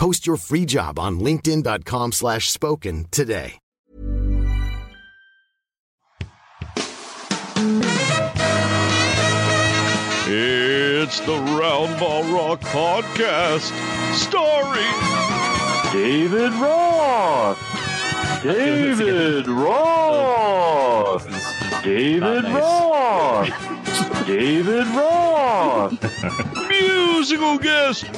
Post your free job on linkedin.com slash spoken today. It's the Round Ball Rock Podcast, starring David Roth. David Roth. David Roth. David Roth. Musical guest,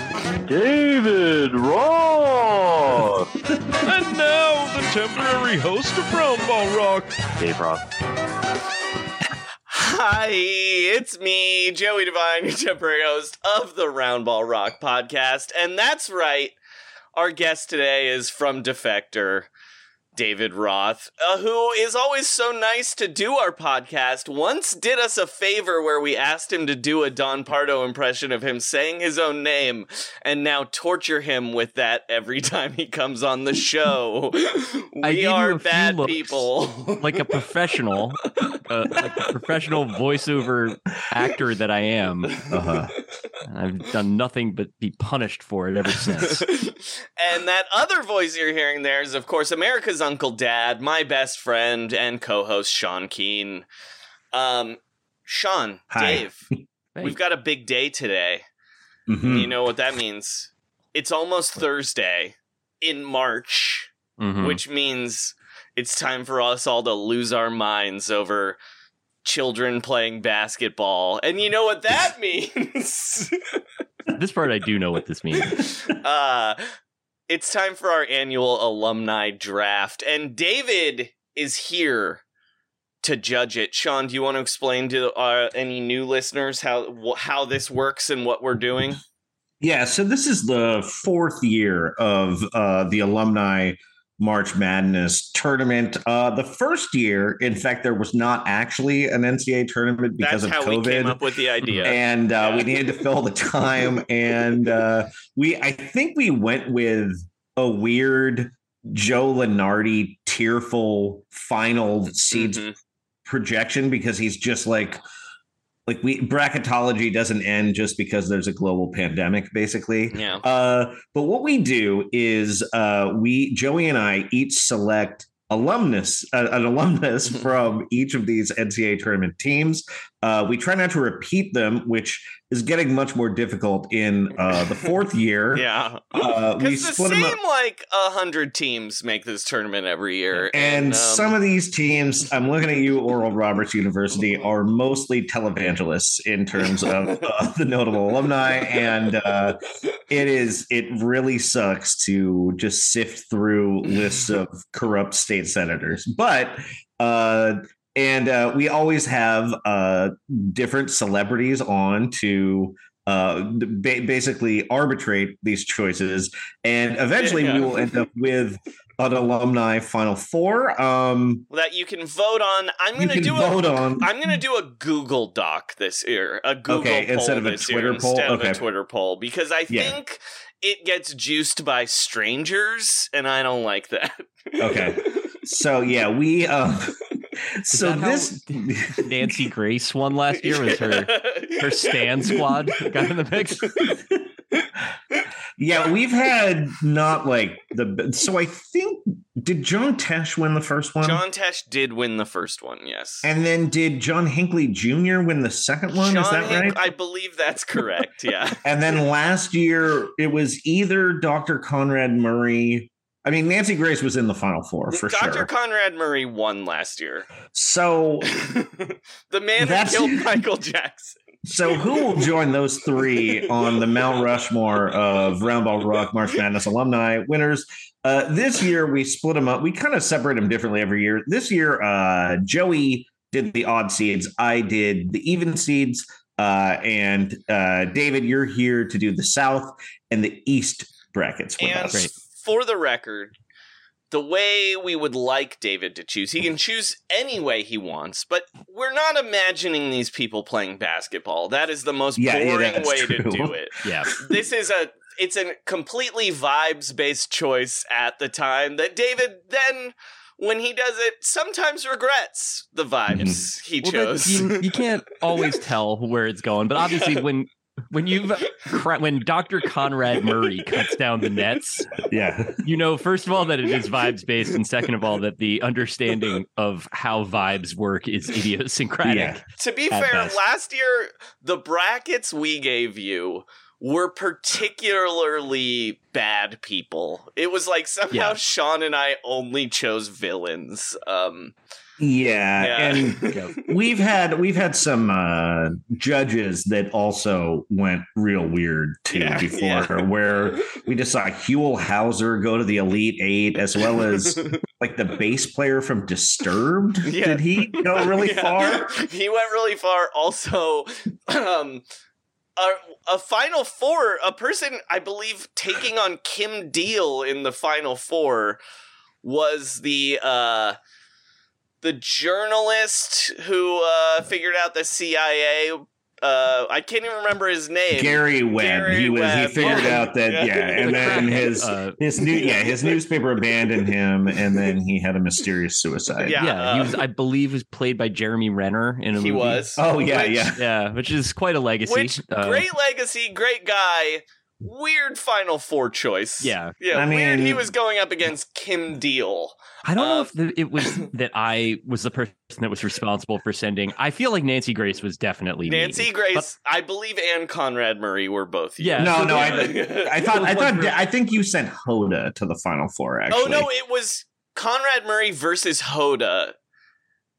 David Roth. And now the temporary host of Round Ball Rock, Dave Roth. Hi, it's me, Joey Devine, your temporary host of the Roundball Rock podcast. And that's right, our guest today is from Defector, David Roth, uh, who is always so nice to do our podcast. Once did us a favor where we asked him to do a Don Pardo impression of him saying his own name, and now torture him with that every time he comes on the show. I we are bad people. like a professional, uh, like a professional voiceover actor that I am. Uh-huh. I've done nothing but be punished for it ever since. and that other voice you're hearing there is, of course, America's Uncle Dad, my best friend and co-host Sean Keen. Um, Sean, Hi. Dave, we've got a big day today. Mhm. You know what that means? It's almost Thursday in March, Mhm. which means it's time for us all to lose our minds over children playing basketball. And you know what that means? this part I do know what this means. uh it's time for our annual alumni draft and david is here to judge it. Sean do you want to explain to uh, any new listeners how wh- how this works and what we're doing? Yeah, so this is the fourth year of uh, the alumni March Madness tournament. Uh, the first year, in fact, there was not actually an NCAA tournament because that's of how COVID. we came up with the idea and uh, we needed to fill the time and uh, we i think we went with a weird joe lunardi tearful final seeds Mhm. projection because he's just like like we bracketology doesn't end just because there's a global pandemic basically yeah uh, but what we do is uh, we Joey and I each select alumnus uh, an alumnus from each of these NCAA tournament teams. Uh, we try not to repeat them, which is getting much more difficult in uh, the fourth year. yeah Uh, we the split them same up. like a hundred teams make this tournament every year And um, some of these teams, I'm looking at you, Oral Roberts University, are mostly televangelists in terms of uh, the notable alumni. And uh, it is, it really sucks to just sift through lists of corrupt state senators. But, uh, and uh, we always have uh, different celebrities on to uh, ba- basically arbitrate these choices. And eventually Yeah. we will end up with an alumni Final Four. Um, that you can vote on. I'm going to do vote a. on. I'm going to do a Google Doc this year, a Google Okay, poll instead of a Twitter poll? instead of a Twitter poll, because I Yeah. think it gets juiced by strangers, and I don't like that. Okay. So yeah, we. So this. Nancy Grace won last year was her her stand squad got in the mix. Yeah, we've had not like the. So I think did John Tesh win the first one? John Tesh did win the first one, yes. and then did John Hinckley Jr. win the second one? Is that Hank- right? I believe that's correct. Yeah. And then last year it was either Dr. Conrad Murray. I mean, Nancy Grace was in the final four for Dr. sure. Dr. Conrad Murray won last year. so, the man That's- who killed Michael Jackson. so who will join those three on the Mount Rushmore of Roundball Rock March Madness alumni winners? Uh, this year we split them up. We kind of separate them differently every year. This year, uh, Joey did the odd seeds. I did the even seeds. Uh, and uh, David, you're here to do the South and the East brackets with And us. For the record, the way we would like David to choose, he can choose any way he wants, but we're not imagining these people playing basketball. That is the most Yeah, yeah, boring that's way to do it. Yeah. This is a it's a completely vibes based choice at the time that David then when he does it sometimes regrets the mm-hmm. vibes he Well, chose. you, you can't always tell where it's going, but obviously when when you've cra- when Dr. Conrad Murray cuts down the nets, Yeah. you know first of all that it is vibes based, and second of all that the understanding of how vibes work is idiosyncratic. Yeah. To be fair, best. last year the brackets we gave you were particularly bad people. It was like somehow Yeah. Sean and I only chose villains. Um Yeah, Yeah. and we've had we've had some uh, judges that also went real weird too Yeah, before, yeah. where we just saw Huell Howser go to the Elite Eight, as well as like the bass player from Disturbed. Did he go really far? He went really far. Also, um, a, a final four, a person I believe taking on Kim Deal in the final four was the uh, the journalist who uh, figured out the CIA. Uh, I can't even remember his name. Gary Webb. Gary he was. Webb. He figured out that yeah. yeah, and The then his uh, his new yeah his newspaper abandoned him, and then he had a mysterious suicide. Yeah. Yeah, he uh, was. I believe was played by Jeremy Renner in a He movie. was. Oh yeah, Which- yeah. Yeah, which is quite a legacy. Which Uh, great legacy, great guy. Weird final four choice. Yeah. yeah. I weird. He was going up against Kim Deal. I don't know Uh, if the, it was that I was the person that was responsible for sending. I feel like Nancy Grace was definitely me. Nancy Grace, I believe, and Conrad Murray were both. you. Yeah. No, no, I, I thought, I It was one thought, I think you sent Hoda to the final four. Actually, oh no, it was Conrad Murray versus Hoda.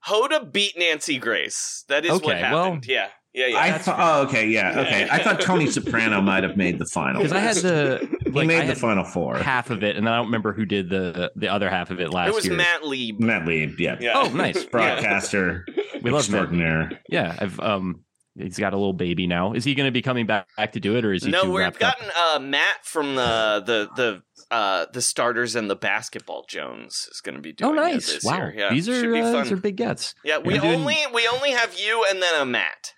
Hoda beat Nancy Grace. That is what Okay, well- happened. yeah, yeah, yeah. I that's thought. Oh, okay, yeah, okay. I thought Tony Soprano might have made the final. because I had the he like, made I the final four. half of it, and then I don't remember who did the the other half of it last year. it was year. Matt Lieb. Matt Lieb, yeah, Yeah. Oh, nice. broadcaster We love Matt. extraordinaire. Yeah, I've um, he's got a little baby now. Is he going to be coming back, back to do it, or is he? No, too we've wrapped up? gotten uh, Matt from the the the uh, the starters and the basketball. Jones is going to be Oh, doing it Oh nice! this Wow, year. Yeah, these are uh, these are big gets. Yeah, we You're doing- only we only have you and then a Matt.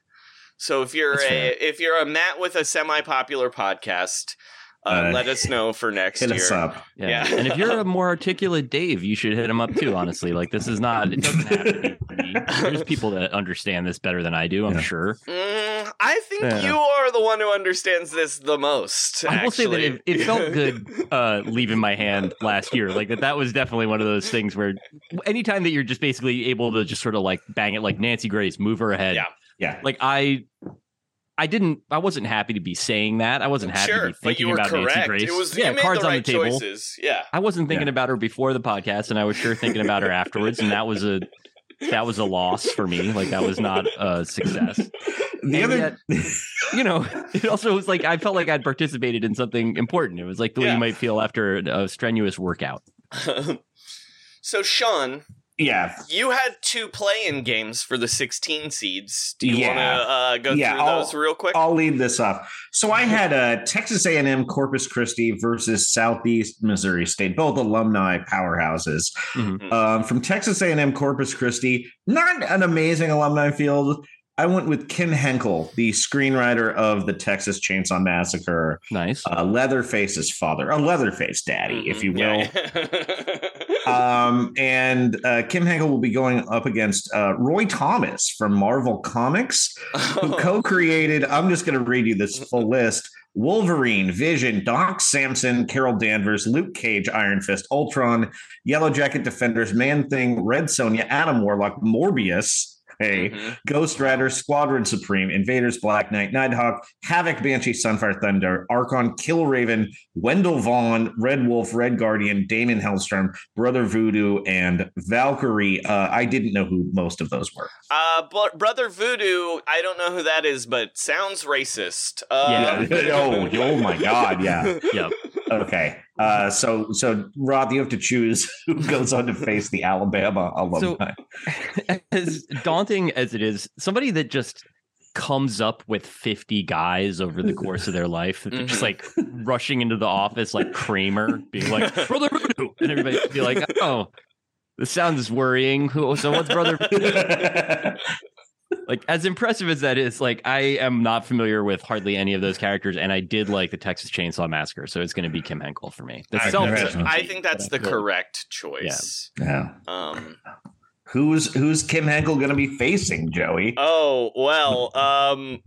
So if you're That's a fair. if you're a Matt with a semi popular podcast, uh, Uh, let us know for next Hit year. us up. Yeah. Yeah. and if you're a more articulate Dave, you should hit him up too. Honestly, like this is not. It doesn't have to be me. There's people that understand this better than I do. I'm Yeah. sure. Mm, I think Yeah. you are the one who understands this the most. I will say that it, it felt good uh, leaving my hand last year. Like that, that was definitely one of those things where anytime that you're just basically able to just sort of like bang it, like Nancy Grace, move her ahead. Yeah. Yeah, Like I, I didn't. I wasn't happy to be saying that. I wasn't happy to sure, be but you thinking about Nancy. Grace. It was yeah, cards the on the table. choices. Yeah. I wasn't thinking Yeah. about her before the podcast, and I was sure thinking about her afterwards, and that was a that was a loss for me. Like that was not a success. the And other. You know, it also was like I felt like I'd participated in something important. It was like the way Yeah. you might feel after a strenuous workout. so Sean, yeah, You had two play-in games for the 16 seeds. Do you Yeah. want to uh, go Yeah, through I'll- those real quick? I'll lead this off. So I had uh, Texas A&M Corpus Christi versus Southeast Missouri State, both alumni powerhouses. Mhm. Um, from Texas A&M Corpus Christi, not an amazing alumni field. I went with Kim Henkel, the screenwriter of the Texas Chainsaw Massacre, Nice. uh, Leatherface's father, a Leatherface daddy, if you will. Mm-hmm. Yeah. Um, and uh, Kim Henkel will be going up against uh, Roy Thomas from Marvel Comics, who co-created. I'm just going to read you this full list: Wolverine, Vision, Doc Samson, Carol Danvers, Luke Cage, Iron Fist, Ultron, Yellow Jacket Defenders, Man Thing, Red Sonja, Adam Warlock, Morbius. Hey, Mhm. Ghost Rider, Squadron Supreme, Invaders, Black Knight, Nighthawk, Havoc, Banshee, Sunfire Thunder, Arkon, Killraven, Wendell Vaughn, Red Wolf, Red Guardian, Daimon Hellstrom, Brother Voodoo, and Valkyrie. Uh, I didn't know who most of those were. Uh, but Brother Voodoo, I don't know who that is, but sounds racist. Uh, Yeah. oh, oh my God, yeah. Yep. Okay. Uh, so, so Roth, you have to choose who goes on to face the Alabama alumni. as daunting as it is, somebody that just comes up with 50 guys over the course of their life, that they're just like rushing into the office like Kramer, being like, Brother Voodoo. And everybody be like, oh, this sounds worrying. Who so what's Brother Voodoo? Like as impressive as that is, like I am not familiar with hardly any of those characters, and I did like the Texas Chainsaw Massacre, so it's going to be Kim Henkel for me. The I self- I think that's the But I feel- correct choice. yeah. Um, Who's who's Kim Henkel going to be facing, Joey? oh well. Um,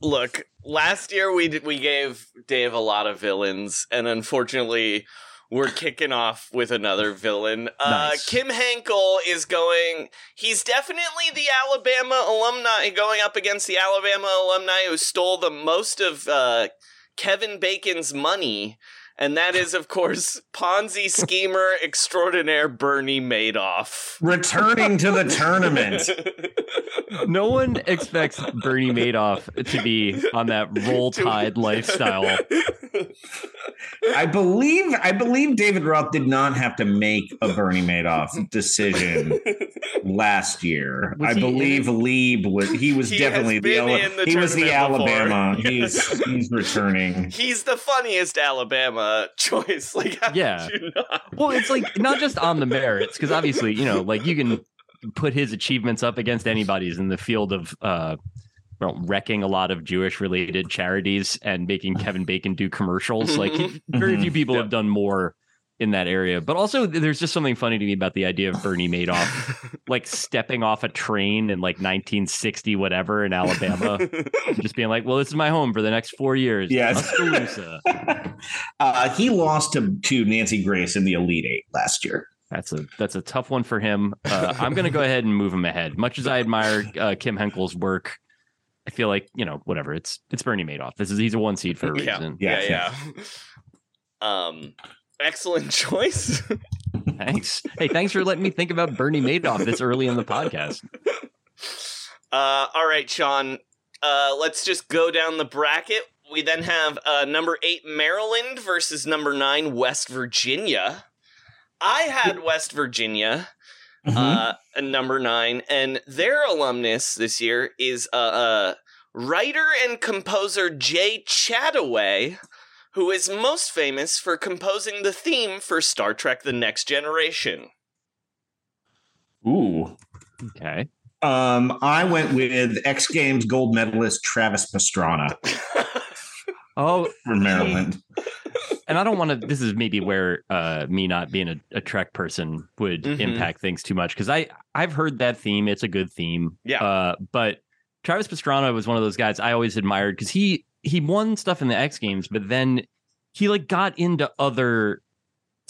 look, last year we did, we gave Dave a lot of villains, and unfortunately, we're kicking off with another villain. Uh, Nice. Kim Henkel is going. He's definitely the Alabama alumni going up against the Alabama alumni who stole the most of uh, Kevin Bacon's money. And that is, of course, Ponzi schemer extraordinaire Bernie Madoff. Returning to the tournament. No one expects Bernie Madoff to be on that roll tide lifestyle. I believe I believe David Roth did not have to make a Bernie Madoff decision last year. Was I he believe Lieb was he was He definitely the, been in the he was the tournament before. Alabama. He's he's returning. He's the funniest Alabama choice. Like, Yeah. you not? Well, it's like not just on the merits, because obviously, you know, like you can put his achievements up against anybody's in the field of uh well, wrecking a lot of Jewish related charities and making Kevin Bacon do commercials. Like very few people have done more in that area. But also there's just something funny to me about the idea of Bernie Madoff like stepping off a train in like 1960 whatever in Alabama just being like, "Well, this is my home for the next 4 years." Yes. Uh, he lost to to Nancy Grace in the Elite Eight last year. That's a that's a tough one for him. Uh, I'm going to go ahead and move him ahead. Much as I admire uh, Kim Henkel's work, I feel like you know whatever. It's it's Bernie Madoff. This is he's a one seed for a Yeah. reason. Yeah, Yeah, yeah. Um, excellent choice. Thanks. Hey, thanks for letting me think about Bernie Madoff this early in the podcast. Uh, all right, Sean. Uh, let's just go down the bracket. We then have uh, number eight Maryland versus number nine West Virginia. I had West Virginia uh, number nine, and their alumnus this year is uh, uh, writer and composer Jay Chattaway, who is most famous for composing the theme for Star Trek: The Next Generation. Ooh. Okay. Um, I went with X Games gold medalist Travis Pastrana Oh, from Maryland. And I don't want to. This is maybe where uh, me not being a, a Trek person would Mhm. impact things too much because I I've heard that theme. It's a good theme. Yeah. Uh, but Travis Pastrana was one of those guys I always admired because he he won stuff in the X Games, but then he like got into other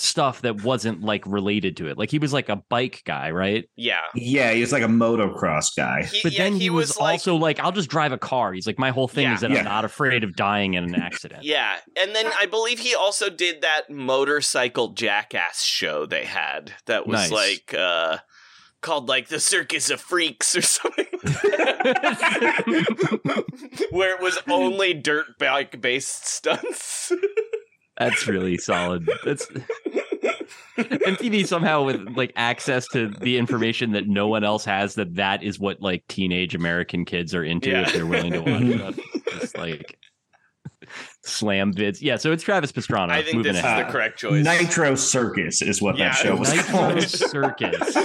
stuff that wasn't like related to it. Like he was like a bike guy, right? Yeah, Yeah, he was like a motocross guy. he, But yeah, then he, was, like, also like, I'll just drive a car. He's like, my whole thing Yeah. is that Yeah. I'm not afraid of dying in an accident. Yeah, and then I believe he also did that motorcycle jackass show they had that was Nice. like uh called like the Circus of Freaks or something. Where it was only dirt bike based stunts. That's really solid. That's MTV somehow with like access to the information that no one else has that that is what like teenage American kids are into Yeah. if they're willing to watch mhm. stuff. Just like slam vids. Yeah, so it's Travis Pastrana. I think moving this is the correct choice. Nitro Circus is what Yeah, that show was Nitro called. Circus.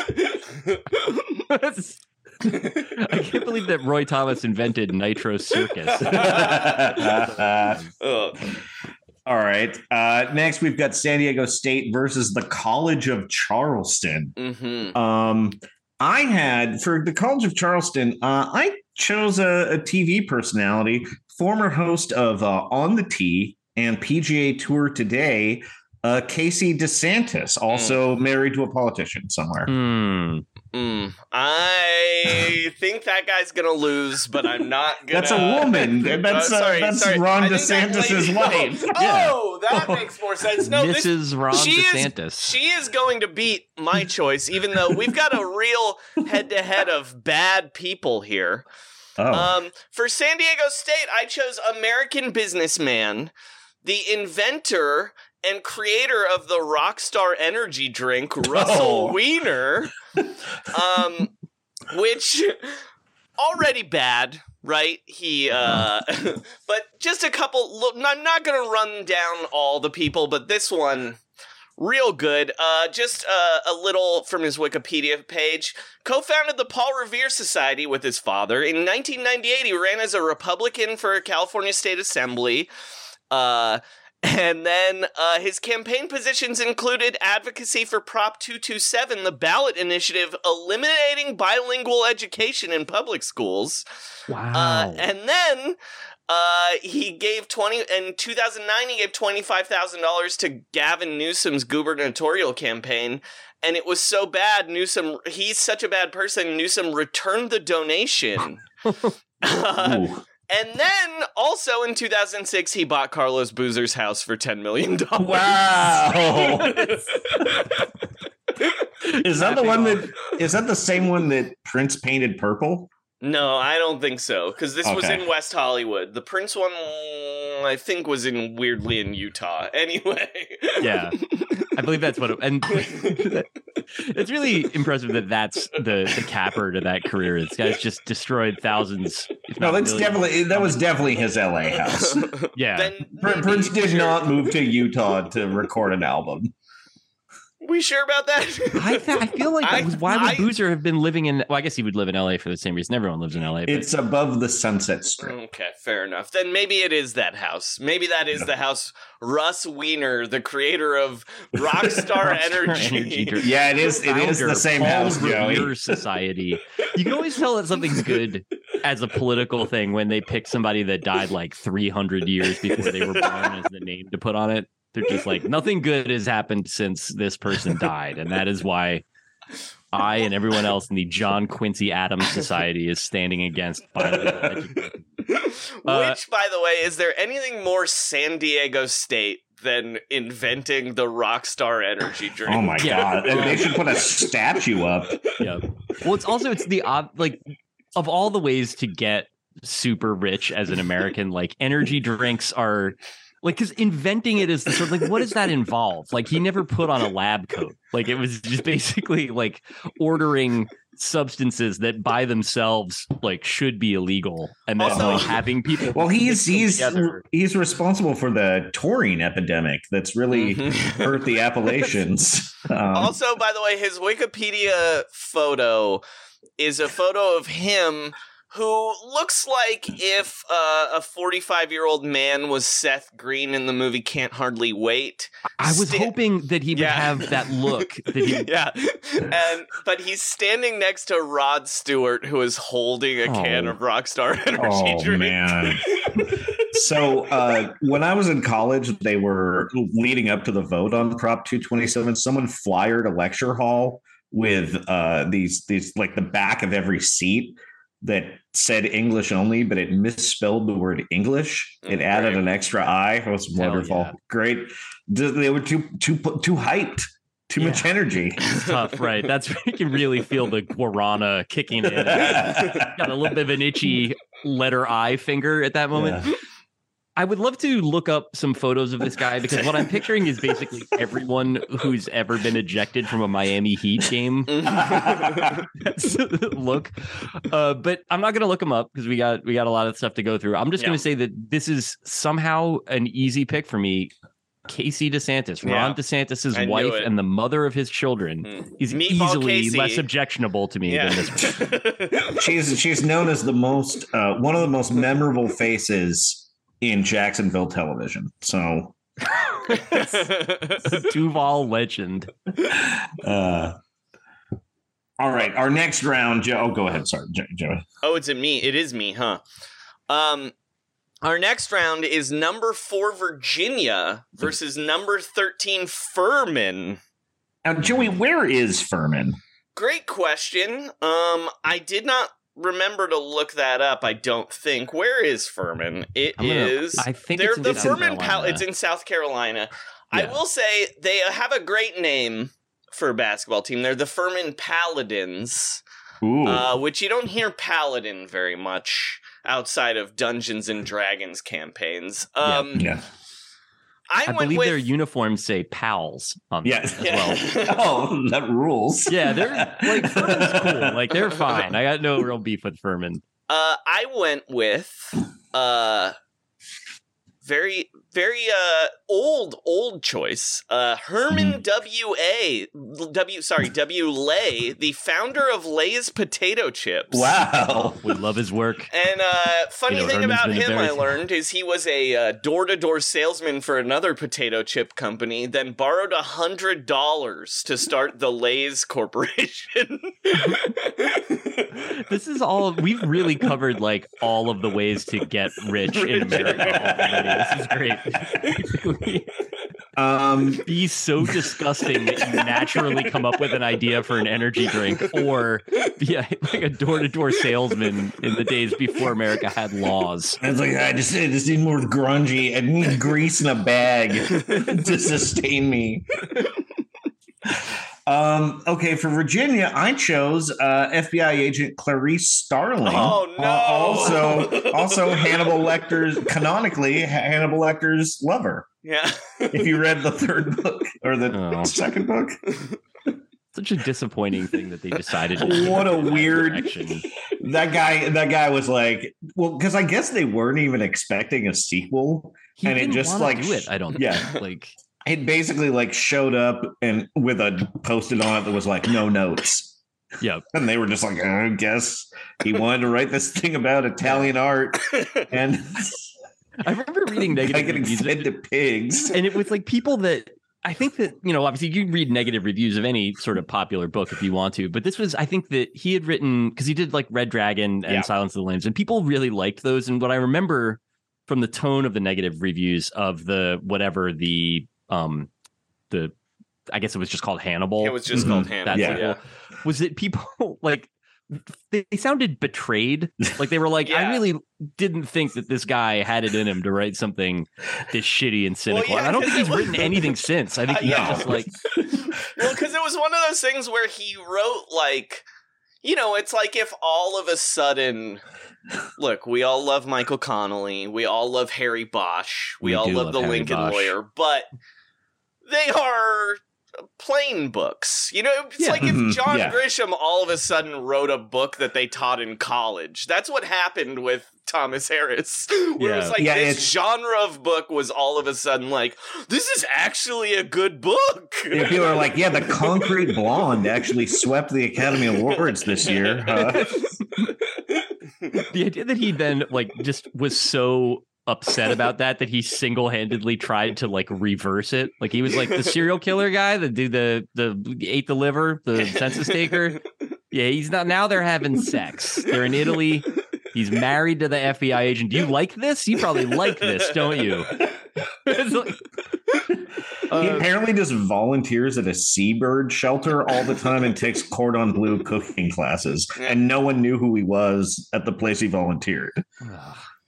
I can't believe that Roy Thomas invented Nitro Circus. All right. Uh, next, we've got San Diego State versus the College of Charleston. Mhm. Um, I had for the College of Charleston, uh, I chose a, a TV personality, former host of uh, On the Tee and PGA Tour Today, uh, Casey DeSantis, also married to a politician somewhere. Hmm. Mm. I think that guy's gonna lose, but I'm not gonna. That's a woman. That's, uh, sorry, that's sorry. Ron I think that DeSantis's lady- wife. Yeah. Oh, that makes more sense. No, this, Mrs. Ron she DeSantis. Is, she is going to beat my choice, even though we've got a real head to head of bad people here. Oh, Um, for San Diego State, I chose American businessman, the inventor and creator of the Rockstar energy drink, Russell Oh. Weiner, um, which already bad, right? He, uh, but just a couple. Look, I'm not going to run down all the people, but this one. Real good. Uh, just uh, a little from his Wikipedia page. Co-founded the Paul Revere Society with his father. In 1998, he ran as a Republican for California State Assembly. Uh, and then uh, his campaign positions included advocacy for Prop 227, the ballot initiative eliminating bilingual education in public schools. Wow. Uh, and then uh, he gave 20 in 2009 he gave $25,000 to Gavin Newsom's gubernatorial campaign and it was so bad Newsom he's such a bad person Newsom returned the donation. Uh. And then also in 2006 he bought Carlos Boozer's house for 10 million dollars. wow. is that the one that is that the same one that Prince painted purple? No, I don't think so because this was in West Hollywood. The Prince one I think was in weirdly in Utah. Anyway. yeah, I believe that's what. It, and it's really impressive that that's the the capper to that career. This guy's just destroyed thousands. If No, that's millions. definitely that was definitely his LA house. yeah. then Pr- maybe Prince did not move to Utah to record an album. We sure about that? I, th- I feel like I- why would I- Boozer have been living in? Well, I guess he would live in L.A. for the same reason. Everyone lives in L.A. But It's above the Sunset Strip. Okay, fair enough. Then maybe it is that house. Maybe that is the house Russ Weiner, the creator of Rockstar Rockstar Energy. drink. Yeah, it is. It is founder the same Paul house, Joey. Revere Society. You can always tell that something's good as a political thing when they pick somebody that died like 300 years before they were born as the name to put on it. They're just like nothing good has happened since this person died, and that is why I and everyone else in the John Quincy Adams Society is standing against bilingual education. Uh, Which, by the way, is there anything more San Diego State than inventing the Rockstar Energy drink? Oh my god! And they should put a statue up. Yeah. Well, it's also it's the ob like of all the ways to get super rich as an American, like energy drinks are like because inventing it is the sort of like what does that involve? Like he never put on a lab coat. Like it was just basically like ordering substances that by themselves like should be illegal and then Also- like having people Well, he's he's together. he's responsible for the taurine epidemic that's really Mhm. hurt the Appalachians. Um, Also, by the way, his Wikipedia photo is a photo of him who looks like if uh, a 45 year old man was Seth Green in the movie Can't Hardly Wait. I was sta- hoping that he would Yeah. have that look that he yeah, and but he's standing next to Rod Stewart, who is holding a can Oh. of Rockstar Energy oh drink. man. So uh, when I was in college, they were leading up to the vote on Prop 227. Someone flyered a lecture hall with uh, these these like the back of every seat that said English only, but it misspelled the word English. Oh, it Oh, added great. an extra I. It was wonderful, yeah. great. They were too too too hyped, too much energy. It's tough, right? That's where you can really feel the guarana kicking in. Got a little bit of an itchy letter I finger at that moment. Yeah. I would love to look up some photos of this guy because what I'm picturing is basically everyone who's ever been ejected from a Miami Heat game. look, uh, but I'm not going to look him up because we got we got a lot of stuff to go through. I'm just Yeah. going to say that this is somehow an easy pick for me. Casey DeSantis, Yeah. Ron DeSantis's I wife and the mother of his children, Mm. is Meatball easily Casey. less objectionable to me Yeah. than this. she's she's known as the most uh, one of the most memorable faces in Jacksonville television. So Duval legend. uh all right, our next round, Joe. Oh, go ahead. Sorry, Jo- Joey. oh, it's a me. It is me, huh? Um, our next round is number four Virginia versus number thirteen Furman. Now, Joey, where is Furman? Great question. Um, I did not remember to look that up. I don't think. Where is Furman? It gonna- is. I think they're it's in the South Furman. Pal- Carolina. it's in South Carolina. I will say they have a great name for a basketball team. They're the Furman Paladins, uh, which you don't hear Paladin very much outside of Dungeons and Dragons campaigns. Yeah. Um, yeah, I, I believe with their uniforms say pals on them yeah. well. oh, that rules. Yeah, they're like Furman's cool. Like they're fine. I got no real beef with Furman. Uh, I went with uh, very very uh old old choice. Uh, Herman W A W sorry W Lay, the founder of Lay's potato chips. Wow. We love his work. And uh, funny You know, thing Herman's about been a him, very- I learned, is he was a uh, door-to-door salesman for another potato chip company. Then borrowed a hundred dollars to start the Lay's Corporation. This is all we've really covered like all of the ways to get rich in America already. This is great. Um, Be so disgusting that you naturally come up with an idea for an energy drink or be a, like a door-to-door salesman in the days before America had laws. I was like, I just, I just need more grungy. I need grease in a bag to sustain me. Um, okay, for Virginia, I chose uh, FBI agent Clarice Starling. Oh, no. Uh, also, also Hannibal Lecter's canonically Hannibal Lecter's lover. yeah. If you read the third book or the Oh. second book, Such a disappointing thing that they decided. To What a weird- direction. that guy, that guy was like, well, because I guess they weren't even expecting a sequel. He And it didn't just, like, do it. I don't. yeah. think. like It basically like showed up and with a posted on it that was like no notes. yeah. And they were just like, I guess he wanted to write this thing about Italian art and I remember reading negative getting reviews, fed to pigs. and it was like people that I think that you know obviously you can read negative reviews of any sort of popular book if you want to, but this was I think that he had written because he did like Red Dragon and Yeah. Silence of the Lambs, and people really liked those. And what I remember from the tone of the negative reviews of the whatever the um the I guess it was just called Hannibal. It was just Mhm. called Hannibal. Yeah. Yeah. was it people like they, they sounded betrayed like they were like i really didn't think that this guy had it in him to write something this shitty and cynical yeah, i don't think he's was- written anything since i think he's No. just like well, because it was one of those things where he wrote like, you know, it's like if all of a sudden, look, we all love Michael Connelly, we all love Harry Bosch, we, We all love love the Harry Lincoln Bosch. Lawyer, but they are plain books. You know, it's Yeah. like if Mhm, John yeah. Grisham all of a sudden wrote a book that they taught in college. That's what happened with Thomas Harris. Where it was like Yeah, this it's- genre of book was all of a sudden like, this is actually a good book. Yeah, people are like, yeah, the Concrete Blonde actually swept the Academy Awards this year. huh? the idea that he then like just was so upset about that that he single-handedly tried to like reverse it. Like he was like the serial killer guy that do the the ate the liver the census taker. Yeah he's not now they're having sex. They're in italy. He's married to the fbi agent. Do you like this? You probably like this don't you? It's like- he Uh, apparently just volunteers at a seabird shelter all the time and takes cordon bleu cooking classes. Yeah. And no one knew who he was at the place he volunteered.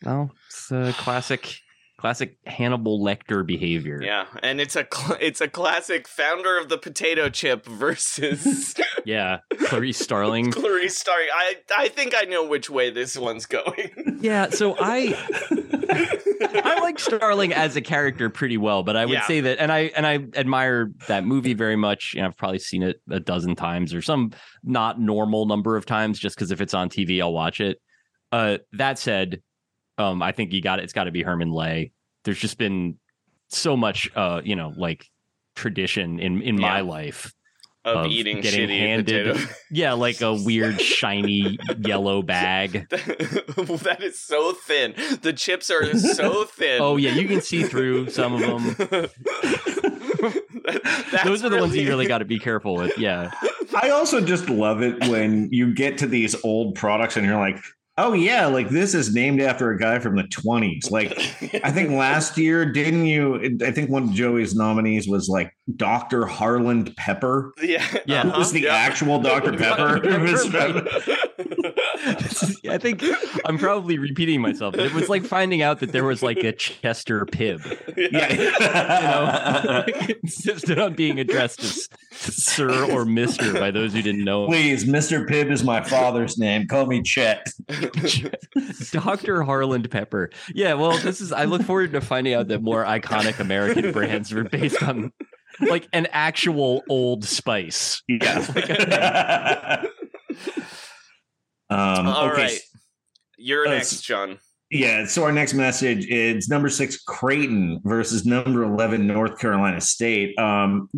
well a classic classic hannibal lecter behavior Yeah, and it's a cl- it's a classic founder of the potato chip versus yeah clarice starling Clarice Starling. I I think I know which way this one's going. Yeah, so I I like Starling as a character pretty well, but I would Yeah. say that and I and I admire that movie very much. And I've probably seen it a dozen times or some not normal number of times just because if it's on TV, I'll watch it. Uh that said, um, I think you got it, it's gotta be Herman Lay. There's just been so much uh, you know, like tradition in in my life of, of eating getting shitty handed- potato. yeah, like a weird shiny yellow bag. that is so thin. The chips are so thin. Oh yeah, you can see through some of them. That's Those are the ones you really got to be careful with. Yeah. I also just love it when you get to these old products and you're like, oh yeah, like this is named after a guy from the 20s. Like I think last year, didn't you? I think one of Joey's nominees was like Dr. Harland Pepper. Yeah, Yeah. Who was the Uh-huh. actual Dr. Pepper? Pepper, It was- right. I think I'm probably repeating myself. but It was like finding out that there was like a Chester Pibb. yeah. You know, insisted on being addressed as Sir or Mister by those who didn't know. him. Please, Mr. Pibb is my father's name. Call me Chet. Dr. Harland Pepper. Yeah, well, this is I look forward to finding out that more iconic American brands are based on like an actual old spice. Yeah. um, All okay. right. You're Uh, next, John. Yeah, so our next message is number six Creighton versus number 11 North Carolina State. Um,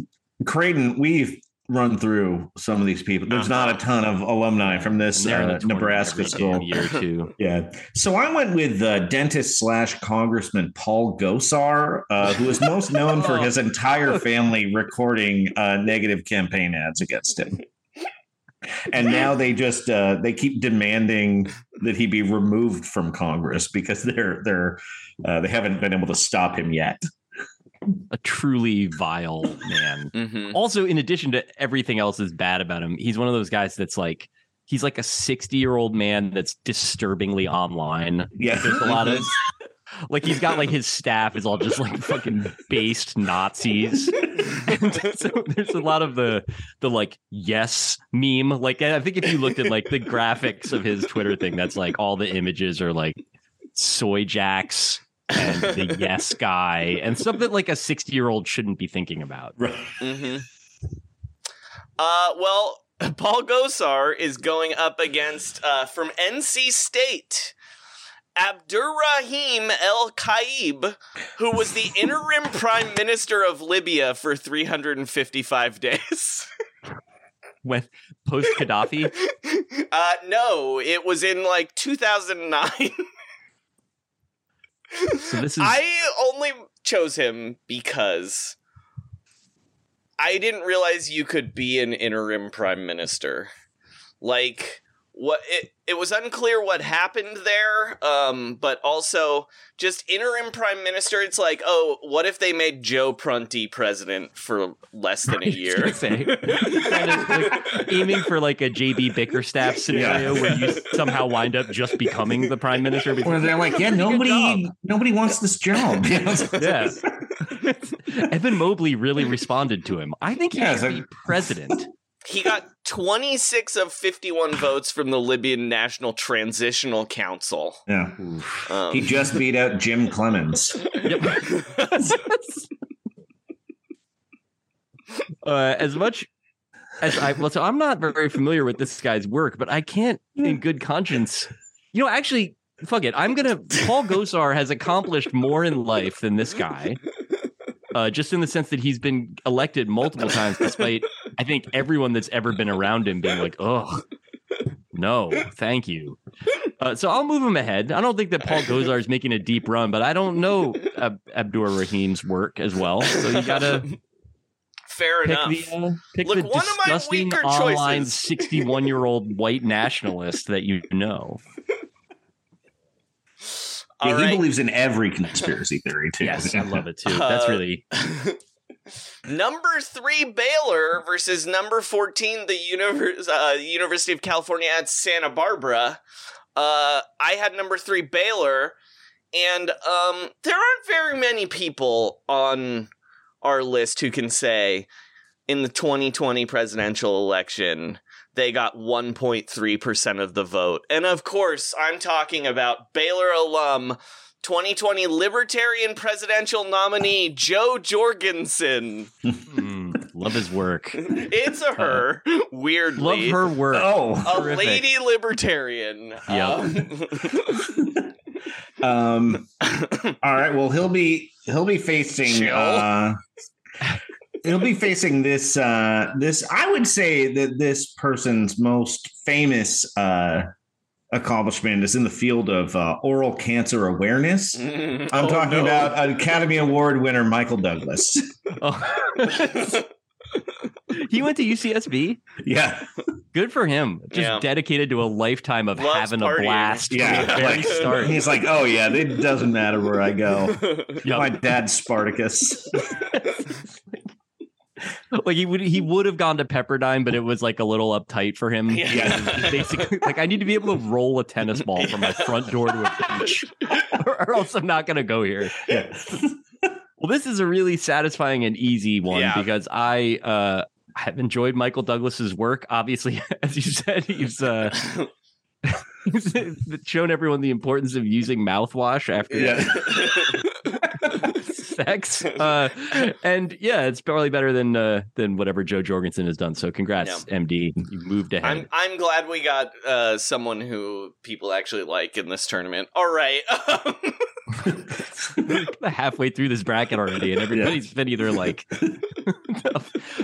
Creighton, we've run through some of these people. There's not a ton of alumni from this They're in the uh, Nebraska school. year too. Yeah. So I went with uh, dentist slash Congressman Paul Gosar, uh, who is most known for his entire family recording uh, negative campaign ads against him. And now they just uh, they keep demanding that he be removed from Congress because they're they're uh, they haven't been able to stop him yet. A truly vile man. Mm-hmm. Also, in addition to everything else that's bad about him, he's one of those guys that's like he's like a 60 year old man that's disturbingly online. Yeah. There's a lot of like he's got like his staff is all just like fucking based Nazis. And so there's a lot of the the like yes meme. Like I think if you looked at like the graphics of his Twitter thing, that's like all the images are like soy jacks and the yes guy and stuff that like a 60 year old shouldn't be thinking about. Mm-hmm. Uh, well, Paul Gosar is going up against uh, from NC State. Abdurrahim El-Keib, who was the interim prime minister of Libya for 355 days. When post Gaddafi, Uh, no, it was in like 2009. So this is I only chose him because I didn't realize you could be an interim prime minister. Like what it it was unclear what happened there um but also just interim prime minister it's like oh what if they made Joe Prunty president for less than a year gonna say, kind of like aiming for like a JB Bickerstaff scenario where you somehow wind up just becoming the prime minister. because- Where they're like, yeah, nobody nobody wants this job. Yeah. Evan Mobley really responded to him. I think he Yeah, should it's be president. He got 26 of 51 votes from the Libyan National Transitional Council yeah. um, He just beat out Jim Clemens. Yep. uh, as much as I well, so I'm not very familiar with this guy's work, but I can't, in good conscience, you know, actually, fuck it. I'm gonna. Paul Gosar has accomplished more in life than this guy. Uh, just in the sense that he's been elected multiple times, despite I think everyone that's ever been around him being like, "Oh, no, thank you." Uh, so I'll move him ahead. I don't think that Paul Gosar is making a deep run, but I don't know Ab- Abdur Rahim's work as well. So you gotta fair pick enough the uh, pick Look, the one of my weaker online choices. sixty-one-year-old white nationalist that you know. All Yeah, he right. believes in every conspiracy theory too. Yes, I love it too. That's Uh, really number three Baylor versus number 14 the univers- uh, University of California at Santa Barbara. Uh, I had number three Baylor, and um, there aren't very many people on our list who can say in the 2020 presidential election They got 1.3% of the vote. And of course, I'm talking about Baylor alum 2020 Libertarian presidential nominee Jo Jorgensen. Mm, love his work. It's a her, weirdly. Love her work. Oh, A Terrific. lady libertarian. Yep. Um, Um, all right. Well, he'll be he'll be facing Chill. uh, he'll be facing this uh, this. I would say that this person's most famous uh, accomplishment is in the field of uh, oral cancer awareness. I'm oh, talking no. about Academy Award winner Michael Douglas. Oh. he went to UCSB. yeah, Good for him. Just Yeah. dedicated to a lifetime of Loves having partying. a blast. yeah. from the very Like, start. he's like, oh yeah, it doesn't matter where I go. Yup. My dad's Spartacus. like he would he would have gone to Pepperdine, but it was like a little uptight for him. Yeah. Basically, like I need to be able to roll a tennis ball from my front door to a beach, or, or else I'm not gonna go here. Yeah. Well, this is a really satisfying and easy one Yeah. because I uh have enjoyed Michael Douglas's work. Obviously, as you said, he's uh shown everyone the importance of using mouthwash after Yeah. Sex. Uh, and yeah, it's probably better than uh, than whatever Jo Jorgensen has done. So congrats, MD. You moved ahead. I'm I'm glad we got uh, someone who people actually like in this tournament. All right. halfway through this bracket already, and everybody's been either like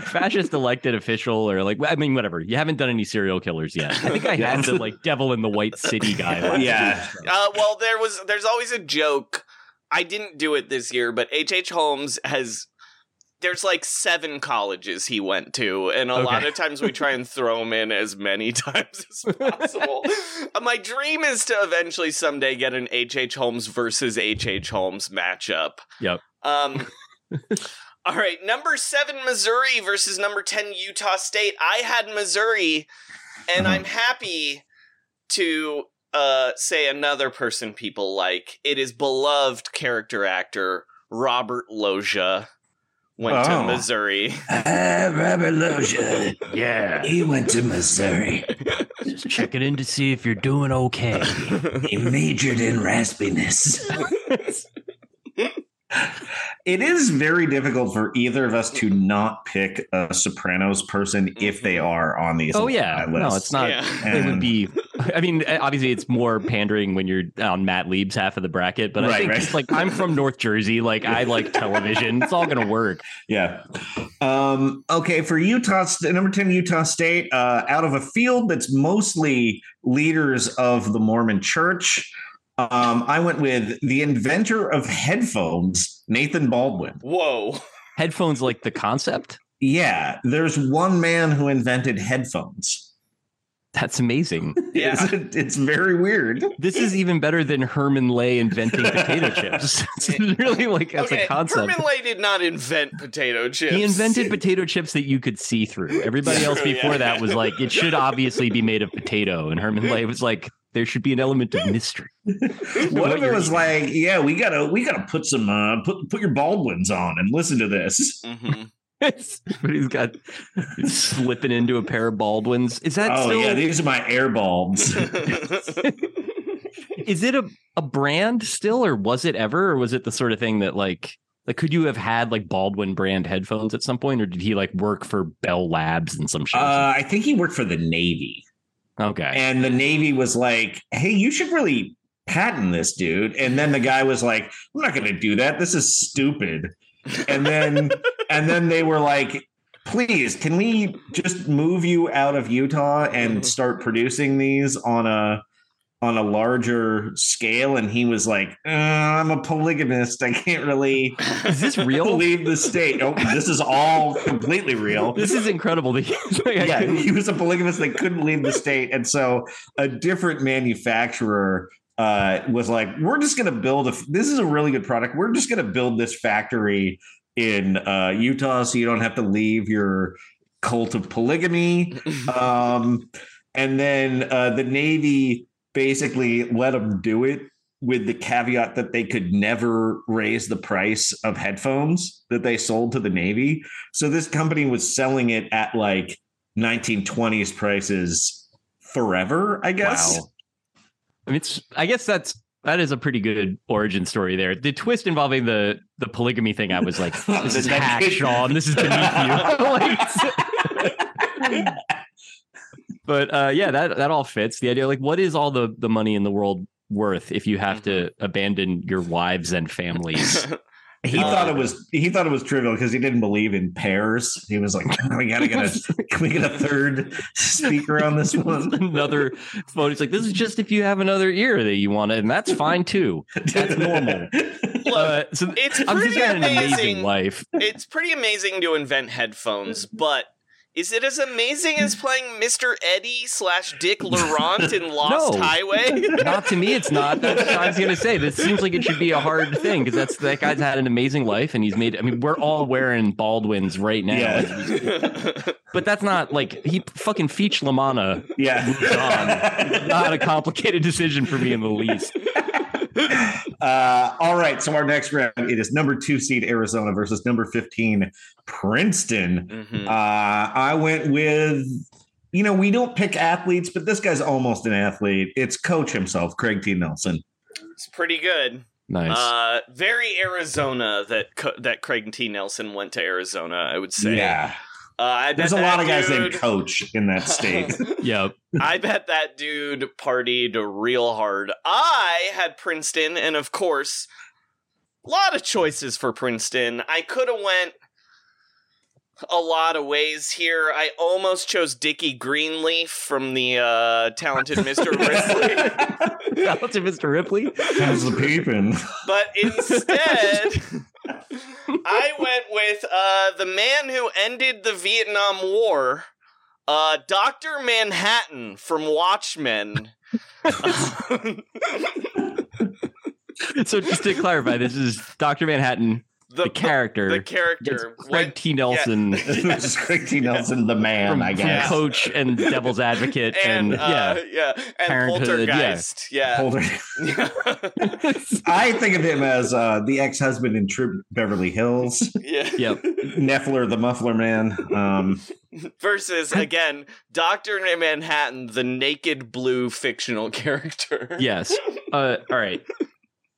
fascist elected official or like I mean whatever. You haven't done any serial killers yet. I think I had the like devil in the white city guy. last Yeah. year. Uh, well, there was there's always a joke. I didn't do it this year, but H. H. Holmes has. There's like seven colleges he went to, and a lot of times we try and throw him in as many times as possible. My dream is to eventually someday get an H. H. Holmes versus H. H. Holmes matchup. Yep. Um. all right, number seven Missouri versus number ten Utah State. I had Missouri, and Uh-huh. I'm happy to uh, say another person people like. It is beloved character actor Robert Loggia went to Oh. Missouri. Ah, Robert Loggia. Yeah. He went to Missouri. Just checking in to see if you're doing okay. He majored in raspiness. it is very difficult for either of us to not pick a Sopranos person if they are on these. Oh yeah, alumni no, it's not. Yeah. It would be. I mean, obviously, it's more pandering when you're on Matt Lieb's half of the bracket. But I think right. just like I'm from North Jersey, like I like television. It's all gonna work. Yeah. Um, okay, for Utah, St- number 10, Utah State, uh, out of a field that's mostly leaders of the Mormon church, um, I went with the inventor of headphones, Nathan Baldwin. Whoa. Headphones, like the concept. Yeah, there's one man who invented headphones. That's amazing. Yeah. It's, it's very weird. This is even better than Herman Lay inventing potato chips. It's really like as okay, a concept. Herman Lay did not invent potato chips. He invented potato chips that you could see through. Everybody else before yeah. that was like, it should obviously be made of potato. And Herman Lay was like, there should be an element of mystery. What if it was like, yeah, we gotta we gotta put some uh put put your Baldwins on and listen to this. Mhm. but he's got he's slipping into a pair of Baldwins. Is that Oh still, yeah, these are my air bulbs. is it a, a brand still, or was it ever, or was it the sort of thing that like like could you have had like Baldwin brand headphones at some point, or did he like work for Bell Labs and some shit? uh, I think he worked for the Navy. Okay. And the Navy was like, hey, you should really patent this, dude. And then the guy was like, I'm not gonna do that. This is stupid. And then and then they were like, please, can we just move you out of Utah and mm-hmm. start producing these on a on a larger scale? And he was like, uh, I'm a polygamist. I can't really Is this real? leave the state. Oh, this is all completely real. This is incredible. that he's like, yeah, he was a polygamist that couldn't leave the state, and so a different manufacturer uh, was like, "We're just going to build a. This is a really good product. We're just going to build this factory in uh, Utah, so you don't have to leave your cult of polygamy." um, and then uh, the Navy basically let them do it with the caveat that they could never raise the price of headphones that they sold to the Navy. So this company was selling it at like 1920s prices forever. I guess. Wow. I mean, it's. I guess that's that is a pretty good origin story there. The twist involving the the polygamy thing, I was like, this is hack, Sean. This is beneath you. Like, but uh, yeah, that that all fits. The idea, like, what is all the the money in the world worth if you have to abandon your wives and families? He Uh, thought it was he thought it was trivial because he didn't believe in pairs. He was like, "We gotta get a can we get a third speaker on this one?" another phone. It's like this is just if you have another ear that you want, and that's fine too. That's normal. Uh, so It's I'm pretty just got an amazing amazing. life. it's pretty amazing to invent headphones, but is it as amazing as playing Mr. Eddie slash Dick Laurent in Lost No. Highway? Not to me, it's not. That's what I was gonna say. This seems like it should be a hard thing because that's that guy's had an amazing life and he's made. I mean, we're all wearing Baldwins right now, Yeah. but that's not like he fucking Feach Lamana. Yeah. Not a complicated decision for me in the least. Uh, all right. So our next round it is number two seed Arizona versus number 15 Princeton. Mhm. Uh, I went with, you know, we don't pick athletes, but this guy's almost an athlete. It's coach himself, Craig T. Nelson. It's pretty good. Nice. Uh, very Arizona that that Craig T. Nelson went to Arizona. I would say. Yeah. Uh, I bet There's a lot of guys named Coach in that state. yep. I bet that dude partied real hard. I had Princeton, and of course, a lot of choices for Princeton. I could have went a lot of ways here. I almost chose Dickie Greenleaf from the uh, talented Mr. Ripley, Shout out to Mr. Ripley. How's the peeping? but instead. I went with uh, the man who ended the Vietnam War, uh, Dr. Manhattan from Watchmen. So just to clarify, this is Dr. Manhattan, the, character. The It's character. Craig Went- T. Nelson. this is Craig T. Nelson, the man, From, I from guess. Coach and Devil's Advocate, and, and, uh, yeah, yeah, and Parenthood, yeah. Poltergeist. Yeah. Holder. I think of him as uh, the ex-husband in True Beverly Hills, yeah. yep. Neffler, the Muffler Man. Um, Versus again, Doctor Manhattan, the naked blue fictional character. Yes. Uh, all right.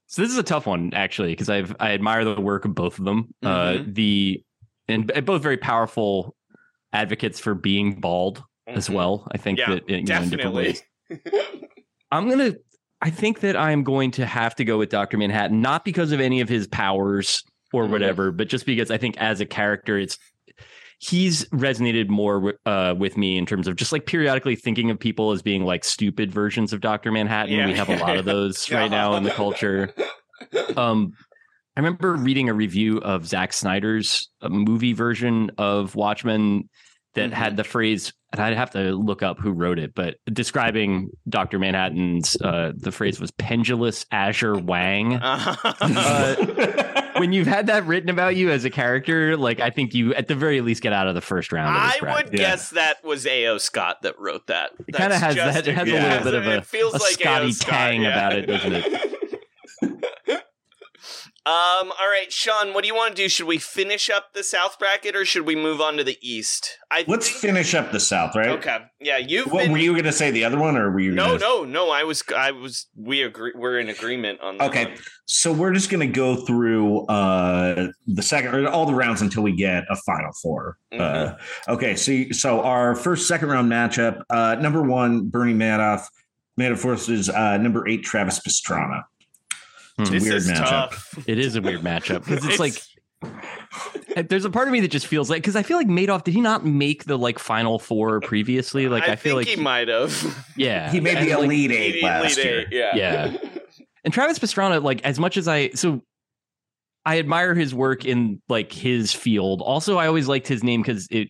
So this is a tough one actually because I've I admire the work of both of them. Uh, Mhm. the and and both very powerful advocates for being bald as Mhm. well. I think Yeah, that you know, in different definitely. ways. I'm gonna. I think that I'm going to have to go with Doctor Manhattan, not because of any of his powers or Mhm. whatever, but just because I think as a character, it's he's resonated more uh, with me in terms of just like periodically thinking of people as being like stupid versions of Doctor Manhattan. Yeah. We have a lot of those right now in the culture. Um, I remember reading a review of Zack Snyder's uh, movie version of Watchmen that Mhm. had the phrase, and I'd have to look up who wrote it, but describing Dr. Manhattan's, uh, the phrase was pendulous Azure Wang. Uh, when you've had that written about you as a character, like I think you at the very least get out of the first round. I would guess that was A.O. Scott that wrote that. It kind of has that. It has a yeah. little bit of a, it feels a like Scotty Scott, tang yeah. about it, doesn't it? Um, all right, Sean, what do you want to do? Should we finish up the South bracket or should we move on to the East? I let's think- finish up the South, right? Okay. Yeah, you've What, been were you going to say the other one, or were you? No, gonna... no, no. I was I was we agree we're in agreement on that. Okay, one. so we're just going to go through uh, the second or all the rounds until we get a final 4 Mm-hmm. Uh, okay, so so our first second round matchup: uh, number one Bernie Madoff, Madoff versus uh, number eight Travis Pastrana. Hmm. This Weird is matchup. tough. It is a weird matchup because it's, It's- like there's a part of me that just feels like because I feel like Madoff did he not make the like final four previously? Like I, I, feel think like he might have. yeah He made And, the like, elite eight Elite last year. Eight, yeah. Yeah. and Travis Pastrana like as much as I so I admire his work in like his field. Also, I always liked his name because it,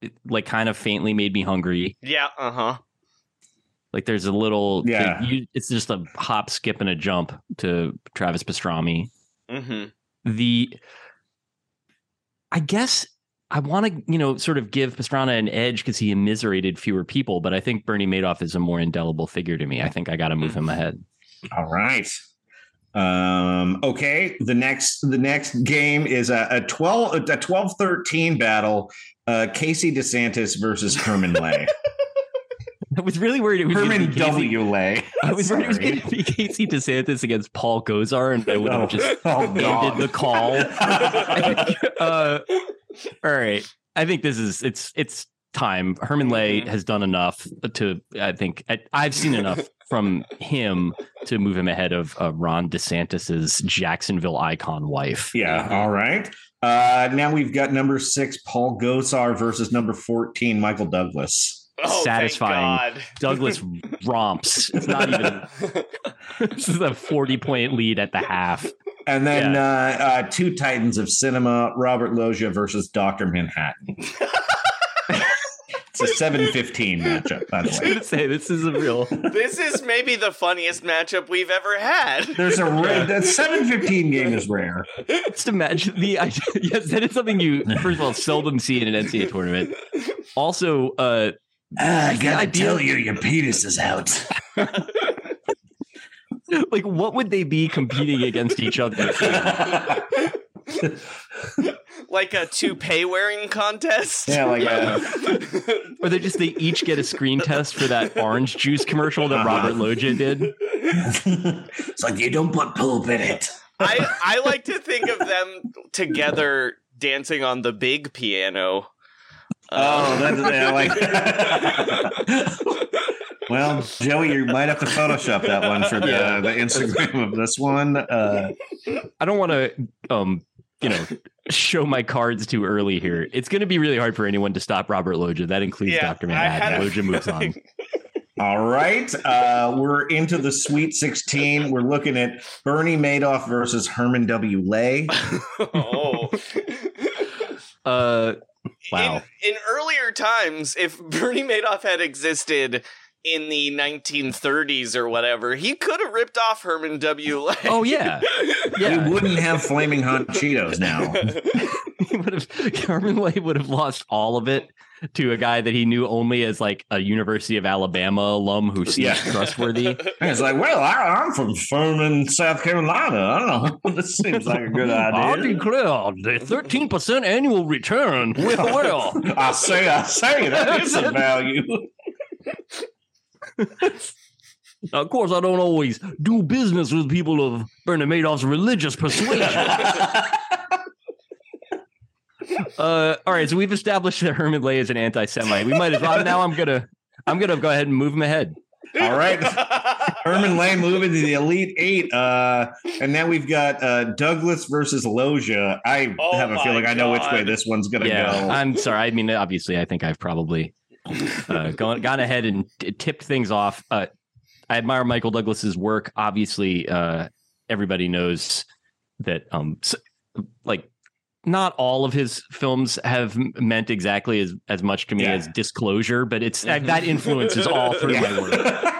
it like kind of faintly made me hungry. Yeah, uh-huh. Like there's a little Yeah. you, it's just a hop, skip, and a jump to Travis Pastrami. Mm-hmm. the I guess I want to, you know, sort of give Pastrana an edge because he immiserated fewer people, but I think Bernie Madoff is a more indelible figure to me. I think I got to move him ahead. All right. Um, okay. The next the next game is a, a 12 a 12 13 battle uh, Casey DeSantis versus Herman Lay. I was really worried it was gonna Herman be Casey- W. Lay. I was worried it was going to be Casey DeSantis against Paul Gosar, and I would have Oh, just oh, ended the call. uh, all right, I think this is it's it's time. Herman Lay has done enough to. I think I, I've seen enough from him to move him ahead of uh, Ron DeSantis's Jacksonville icon wife. Yeah. All right. Uh, now we've got number six, Paul Gosar versus number 14, Michael Douglas. Oh, Satisfying. Thank God. Douglas romps. It's not even. this is a forty-point lead at the half. And then uh, uh, two titans of cinema, Robert Loggia versus Dr. Manhattan. it's a 7-15 matchup, by I the was way. going to say this is a real. this is maybe the funniest matchup we've ever had. There's a rare, that 7-15 game is rare. Just imagine the idea. Yes, that is something you first of all seldom see in an NCAA tournament. Also, uh, Ah, I gotta idea- tell you, your penis is out. like what would they be competing against each other? like a toupee wearing contest. Yeah, like uh, Or they just they each get a screen test for that orange juice commercial that Robert Loggia did. it's like you don't put poop in it. I I like to think of them together dancing on the big piano. Oh, that's yeah, like. well, Joey, you might have to Photoshop that one for the, Yeah. the Instagram of this one. Uh, I don't want to, um, you know, show my cards too early here. It's going to be really hard for anyone to stop Robert Loggia. That includes Yeah, Dr. I Manhattan. a Loggia moves on. all right, uh, we're into the Sweet 16. We're looking at Bernie Madoff versus Herman W. Lay. oh. Uh, wow. In, in earlier times, if Bernie Madoff had existed in the 1930s or whatever, he could have ripped off Herman W. Lay. Oh yeah, yeah. We wouldn't have flaming hot Cheetos now. he would have Herman Lay would have lost all of it to a guy that he knew only as like a University of Alabama alum who seemed Yeah. trustworthy. And it's like, well, I, I'm from Furman, South Carolina. I don't know. This seems like a good idea. I declare the thirteen percent annual return. with well. I say, I say, that is a value. Now, of course, I don't always do business with people of Bernie Madoff's religious persuasion. uh, all right, so we've established that Herman Lay is an anti-Semite. We might as well. Now I'm gonna, I'm gonna go ahead and move him ahead. All right. Herman Lay moving to the Elite Eight. Uh, and now we've got uh, Douglas versus Loggia. I Oh have a my feeling I know which way this one's going to Yeah, go. I'm sorry. I mean, obviously, I think I've probably uh, gone gone ahead and t- tipped things off. Uh, I admire Michael Douglas's work. Obviously, uh, everybody knows that. Um, s- like, not all of his films have meant exactly as as much to me Yeah. as Disclosure, but it's that influences all through my work.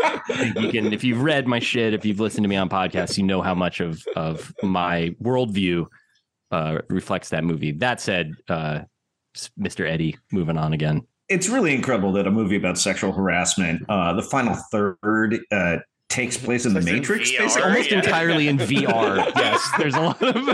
You can, if you've read my shit, if you've listened to me on podcasts, you know how much of of my worldview uh, reflects that movie. That said, uh, Mr. Eddie, moving on again. it's really incredible that a movie about sexual harassment, uh, the final third, uh, takes place in the It's in Matrix. VR. basically. Almost yeah. entirely in VR. Yes, there's a lot of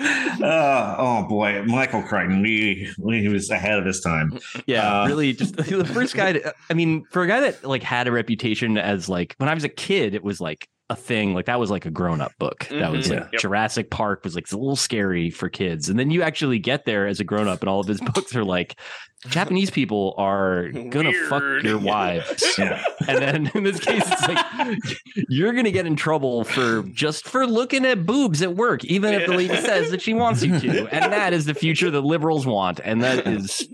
Uh, oh boy, Michael Crichton, he, he was ahead of his time. yeah, Uh, really just the first guy. To, I mean, for a guy that like had a reputation as like when I was a kid, it was like a thing. Like that was like a grown up book. That mm-hmm. was like Yep. Jurassic Park was like a little scary for kids, and then you actually get there as a grown up, and all of his books are like Japanese people are gonna fuck your wives. Yeah. And then in this case, it's like you're gonna get in trouble for just for looking at boobs at work, even if the lady says that she wants you to. And that is the future that liberals want. And that is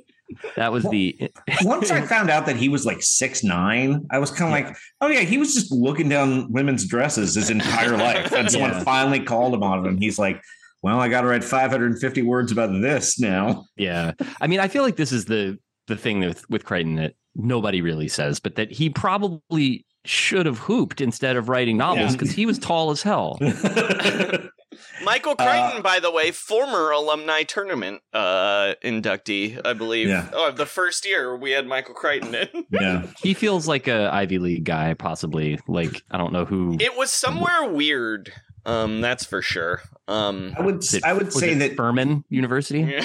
that was the Once I found out that he was like six nine, I was kind of like, oh yeah, he was just looking down women's dresses his entire life, and someone Yeah. finally called him on it, and he's like, well, I got to write 550 words about this now. yeah. I mean, I feel like this is the the thing with with Crichton that nobody really says, but that he probably should have hooped instead of writing novels Yeah. because he was tall as hell. Michael Crichton, by the way, former alumni tournament uh, inductee, I believe. Yeah. Oh, the first year we had Michael Crichton in. yeah, He feels like a Ivy League guy, possibly. Like I don't know who. It was somewhere weird. Um, that's for sure. Um, I would it- I would was say it that Furman University.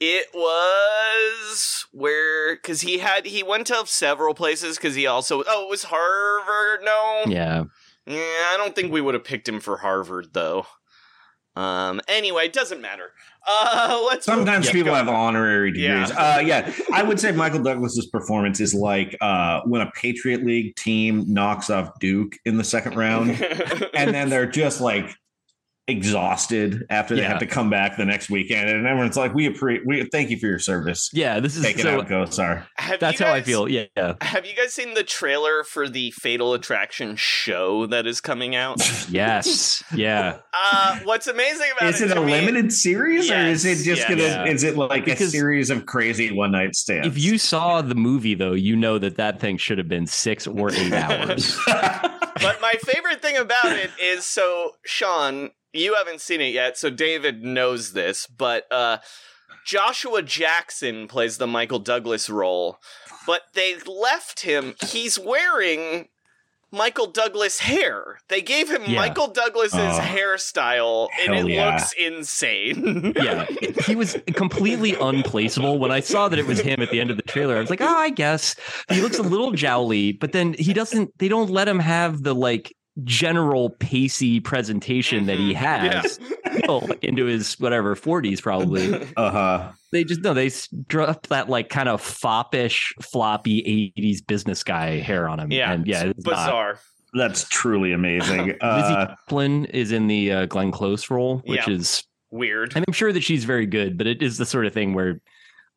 It was where because he had he went to several places because he also oh it was Harvard no Yeah. Yeah I don't think we would have picked him for Harvard though. Um. Anyway, it doesn't matter. Uh. Let's Sometimes yeah, people have honorary degrees. Yeah. Uh, yeah, I would say Michael Douglas's performance is like uh, when a Patriot League team knocks off Duke in the second round, and then they're just like exhausted after they Yeah. have to come back the next weekend, and everyone's like, "We appreciate, we thank you for your service. Yeah. This is Take it so. out, Gosar." Have That's you how I feel. Yeah. yeah. Have you guys seen the trailer for the Fatal Attraction show that is coming out? Yes. Yeah. uh, what's amazing about Is it it a to me- limited series, or is it just yes. gonna? Yeah. Is it like a series of crazy one night stands? If you saw the movie, though, you know that that thing should have been six or eight hours. But my favorite thing about it is so Sean, you haven't seen it yet, so David knows this, but uh Joshua Jackson plays the Michael Douglas role, but they left him he's wearing Michael Douglas hair. They gave him Yeah. Michael Douglas's Oh, hairstyle and it yeah. looks insane. yeah, he was completely unplaceable. When I saw that it was him at the end of the trailer, I was like, oh, I guess he looks a little jowly, but then he doesn't. They don't let him have the like general pacey presentation that he has still, like, into his whatever 40s probably uh huh. they just no they dropped that like kind of foppish floppy 80s business guy hair on him yeah. and yeah it's not. bizarre. That's truly amazing. Lizzie Uh, Caplan is in the uh, Glenn Close role, which Yeah. is Weird. and I'm sure that she's very good, but it is the sort of thing where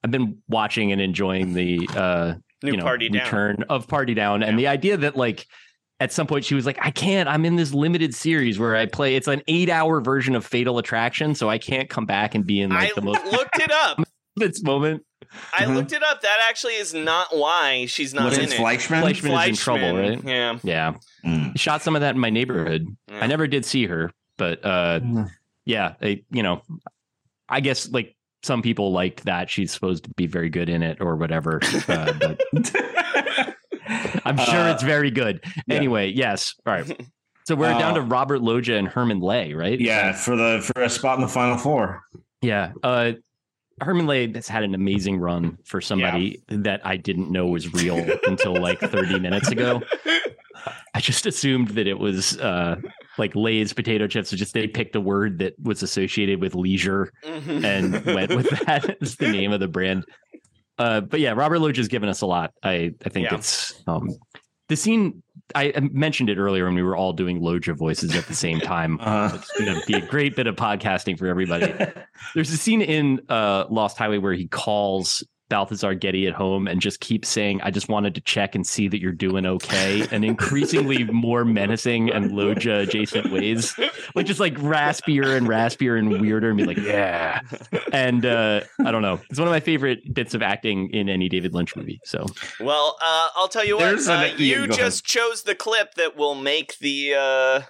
I've been watching and enjoying the uh New you know, party down. return of Party Down and the idea that like at some point she was like, I can't, I'm in this limited series where I play it's an eight hour version of Fatal Attraction, so I can't come back and be in like I the most looked it up. this moment. I Mhm. looked it up. That actually is not why she's not was in it it. Fleishman? Fleishman is in trouble, right? Yeah. Yeah. Mm. Shot some of that in my neighborhood. Yeah. I never did see her, but uh Mm. yeah, I, you know, I guess like some people liked that she's supposed to be very good in it or whatever. Uh, but I'm sure Uh, it's very good. yeah. Anyway, yes. All right. So we're down Uh, to Robert Loggia and Herman Lay, right? yeah, for the for a spot in the final four. Yeah. Uh, Herman Lay has had an amazing run for somebody that I didn't know was real until like 30 minutes ago. I just assumed that it was uh, like Lay's potato chips. Just they picked a word that was associated with leisure Mhm. and went with that as the name of the brand. Uh, but yeah, Robert Loggia has given us a lot. I I think Yeah. it's um, the scene. I I mentioned it earlier when we were all doing Loggia voices at the same time. Uh, It's going to be a great bit of podcasting for everybody. There's a scene in uh, Lost Highway where he calls Balthazar Getty at home and just keep saying, I just wanted to check and see that you're doing okay. And increasingly more menacing and Loggia adjacent ways. Like just like raspier and raspier and weirder and be like, yeah. And uh, I don't know. It's one of my favorite bits of acting in any David Lynch movie. So Well, uh, I'll tell you what. Uh, you just chose the clip that will make the uh,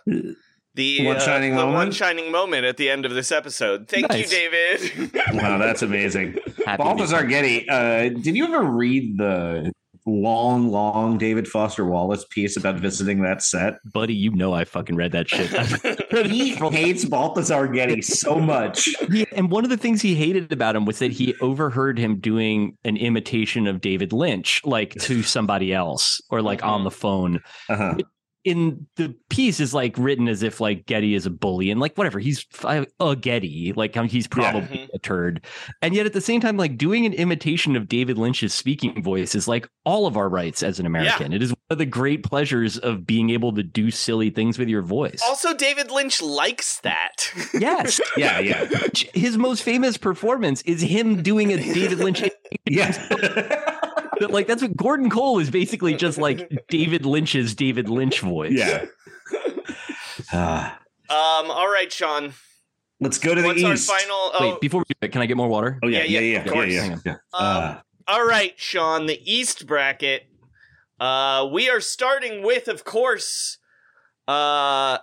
the One uh, shining the one moment? shining moment at the end of this episode. Thank Nice. you, David. wow, that's amazing. happy Balthazar Getty, uh, did you ever read the long, long David Foster Wallace piece about visiting that set? buddy, you know I fucking read that shit. He hates Balthazar Getty so much. He, and one of the things he hated about him was that he overheard him doing an imitation of David Lynch, like to somebody else or like on the phone. Uh-huh. In the piece is like written as if like Getty is a bully and like whatever he's a Getty like he's probably Mhm. a turd, and yet at the same time like doing an imitation of David Lynch's speaking voice is like all of our rights as an American. It is one of the great pleasures of being able to do silly things with your voice. also, David Lynch likes that. yes, Yeah, yeah. his most famous performance is him doing a David Lynch. Yeah. But, like that's what Gordon Cole is basically just like David Lynch's David Lynch voice. yeah. Ah. um. All right, Sean. let's go to the What's east. our final? Oh, Wait, before we do it, can I get more water? oh, yeah, Yeah, yeah, yeah, yeah, of yeah, yeah. Hang on. yeah. Um, Uh, All right, Sean, the East bracket. Uh, we are starting with, of course, uh,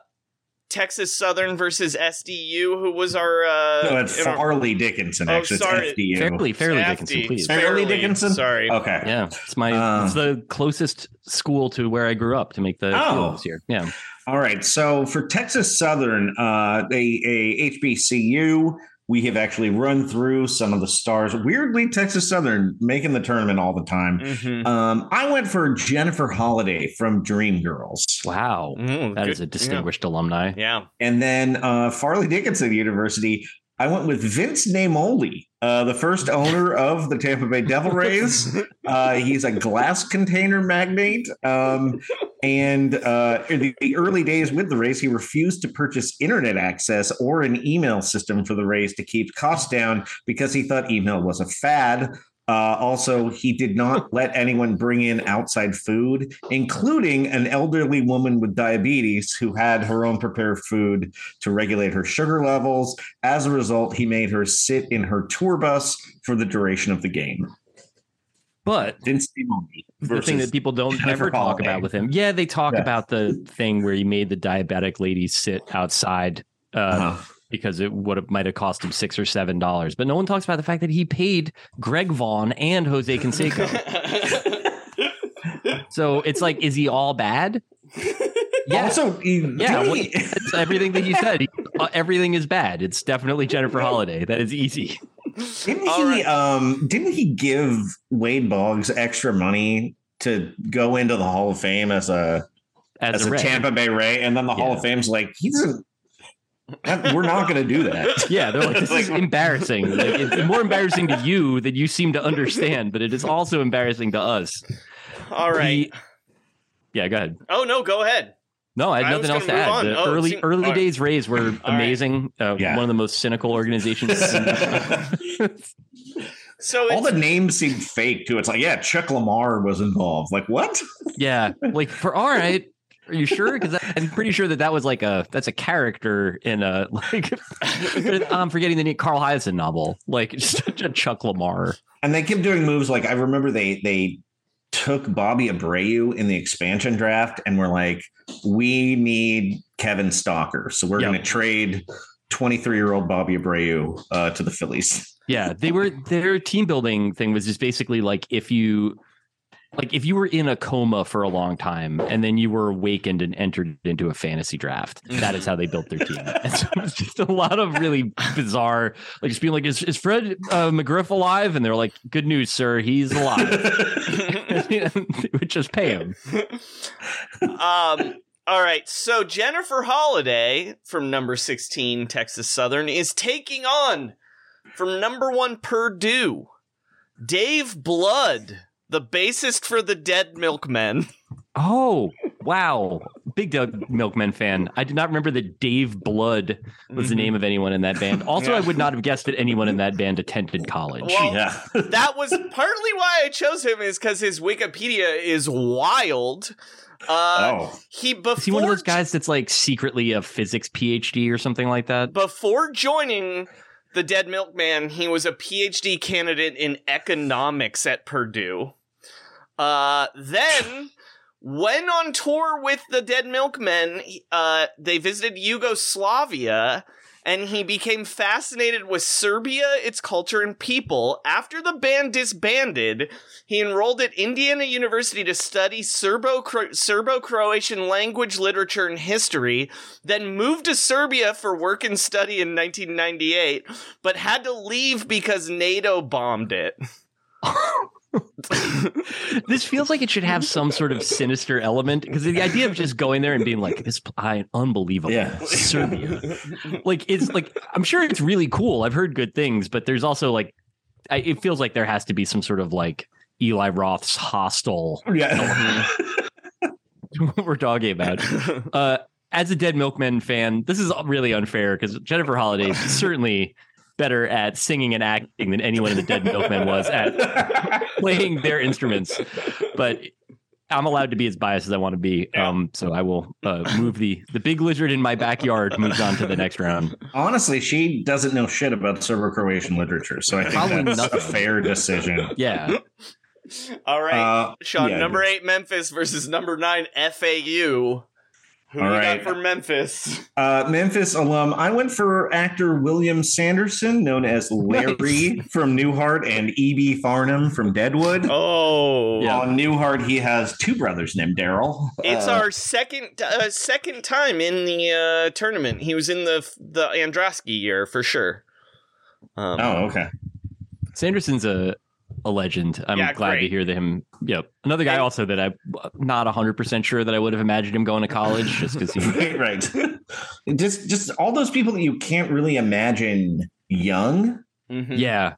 Texas Southern versus SDU, who was our. Uh, no, it's in our- Fairleigh Dickinson, Oh, actually. sorry. It's FDU. Fairly, fairly FD. Dickinson, please. Fairleigh Dickinson? Sorry. Okay. Yeah, it's my Uh, it's the closest school to where I grew up to make the Oh. field this year. Yeah, All right. So for Texas Southern, uh, they a HBCU. We have actually run through some of the stars. Weirdly, Texas Southern making the tournament all the time. Mhm. Um, I went for Jennifer Holliday from Dreamgirls. Wow. Mm, That good- is a distinguished alumni. Yeah. And then uh, Fairleigh Dickinson University, I went with Vince Naimoli, uh, the first owner of the Tampa Bay Devil Rays. Uh, he's a glass container magnate. Um, and uh, in the, the early days with the Rays, he refused to purchase internet access or an email system for the Rays to keep costs down because he thought email was a fad. Uh, also, he did not let anyone bring in outside food, including an elderly woman with diabetes who had her own prepared food to regulate her sugar levels. As a result, he made her sit in her tour bus for the duration of the game. But Vince Naimoli the thing that people don't Jennifer ever talk Holliday. about with him, yeah, they talk Yeah. about the thing where he made the diabetic lady sit outside uh, Uh-huh. because it would have might have cost him six or seven dollars. But no one talks about the fact that he paid Greg Vaughn and Jose Canseco. so it's like, is he all bad? Yeah. Also, yeah, didn't what- he- it's everything that you said. Uh, everything is bad. It's definitely Jennifer Holliday. That is easy. Didn't All he? Um, didn't he give Wade Boggs extra money to go into the Hall of Fame as a As, as, a, a, Tampa Bay Ray? And then the Hall of Fame's like, he's a. that- we're not going to do that. Yeah, they're like, this is embarrassing. Like, it's more embarrassing to you that you seem to understand, but it is also embarrassing to us. All right. He- yeah, go ahead. oh no, go ahead. No, I had I nothing else to add. on. The Oh, early seemed- early all right. days Rays were right. amazing. Uh, Yeah. One of the most cynical organizations. So All the names seem fake too. It's like, yeah, Chuck Lamar was involved. Like, what? yeah, like for all right. Are you sure? Because I'm pretty sure that that was like a that's a character in a like I'm forgetting the name Carl Hiaasen novel, like just a Chuck Lamar. And they kept doing moves. Like, I remember they they took Bobby Abreu in the expansion draft and were like, we need Kevin Stocker, so we're Yep. going to trade 23 year old Bobby Abreu uh, to the Phillies. Yeah, they were their team building thing was just basically like if you like if you were in a coma for a long time and then you were awakened and entered into a fantasy draft, that is how they built their team. And so it's just a lot of really bizarre, like just being like, is, is Fred uh, McGriff alive? And they're like, good news, sir, he's alive. they would just pay him. um all right, so Jennifer Holliday from number 16 Texas Southern is taking on from number 1 Purdue Dave Blood, the bassist for the Dead Milkmen. Oh, wow. Big Doug Milkman fan. I did not remember that Dave Blood was the name of anyone in that band. Also, I would not have guessed that anyone in that band attended college. Well, Yeah. that was partly why I chose him is because his Wikipedia is wild. Uh, oh, He before Is he one of those guys that's like secretly a physics PhD or something like that? before joining the Dead Milkman, he was a PhD candidate in economics at Purdue. Uh, then, when on tour with the Dead Milkmen, uh, they visited Yugoslavia. And he became fascinated with Serbia, its culture, and people. After the band disbanded, he enrolled at Indiana University to study Serbo-Croatian language, literature, and history, then moved to Serbia for work and study in 1998, but had to leave because NATO bombed it. this feels like it should have some sort of sinister element because the idea of just going there and being like this I unbelievable Yeah. Serbia like it's like I'm sure it's really cool I've heard good things but there's also like I, it feels like there has to be some sort of like Eli Roth's Hostel yeah. what we're talking about uh as a dead milkman fan this is really unfair because Jennifer Holliday is certainly better at singing and acting than anyone in the dead milkman was at playing their instruments. But I'm allowed to be as biased as I want to be. Um, so I will uh, move the the big lizard in my backyard moves on to the next round. Honestly, she doesn't know shit about Serbo-Croatian literature, so I think Probably that's nothing. a fair decision. Yeah, All right, Uh, Sean, yeah. number eight Memphis versus number nine FAU. Who All you right. got for Memphis? Uh, Memphis alum. I went for actor William Sanderson, known as Larry from Newhart, and E.B. Farnum from Deadwood. Oh, Yeah. On Newhart, he has two brothers named Daryl. It's Uh, our second uh, second time in the uh, tournament. He was in the the Androsky year for sure. Um, Oh, okay. Sanderson's a a legend. I'm Yeah, glad to hear that him. Yep. Another guy And- also that I'm not 100% sure that I would have imagined him going to college just because he. right, right. just just all those people that you can't really imagine young. mhm. Yeah.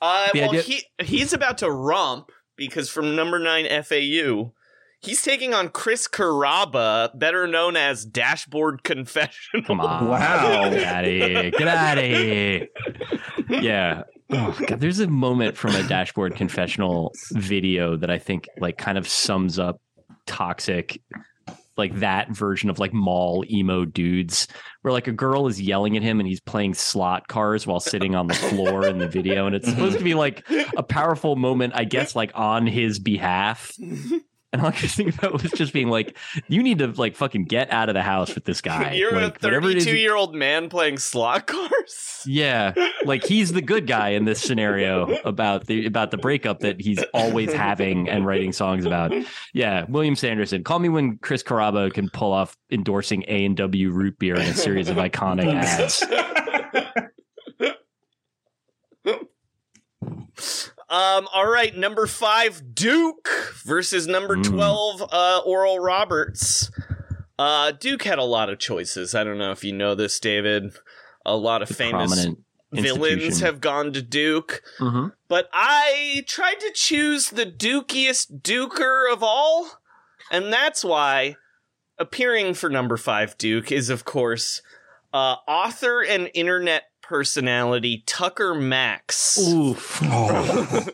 Uh, well, idea- he he's about to romp because from number nine FAU, he's taking on Chris Carrabba, better known as Dashboard Confessional. Come on. Wow. Get out of here. Get out of here. Yeah. Oh god, there's a moment from a dashboard confessional video that I think like kind of sums up toxic like that version of like mall emo dudes where like a girl is yelling at him and he's playing slot cars while sitting on the floor in the video. And it's supposed to be like a powerful moment I guess like on his behalf and all I could think about was just being like you need to like fucking get out of the house with this guy You're like a whatever it is 32 year old man playing slot cars. yeah, like he's the good guy in this scenario about the about the breakup that he's always having and writing songs about. Yeah, William Sanderson. Call me when Chris Carrabba can pull off endorsing A and W root beer in a series of iconic ads. Um, all right, number five, Duke versus number Mm. 12, uh, Oral Roberts. Uh, Duke had a lot of choices. I don't know if you know this, David. A lot of famous villains have gone to Duke. Mhm. But I tried to choose the dukiest duker of all, and that's why appearing for number five Duke is, of course, uh, author and internet personality Tucker Max. Oof. Oh,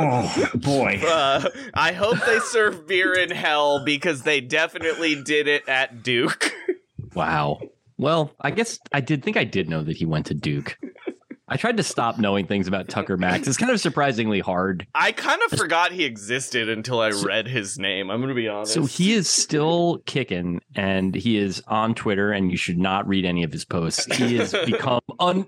oh boy. Uh, I hope they serve beer in hell because they definitely did it at Duke. Wow. Well, I guess I did think I did know that he went to Duke. I tried to stop knowing things about Tucker Max. It's kind of surprisingly hard. I kind of forgot he existed until I read his name. I'm going to be honest. So he is still kicking and he is on Twitter and you should not read any of his posts. He has become un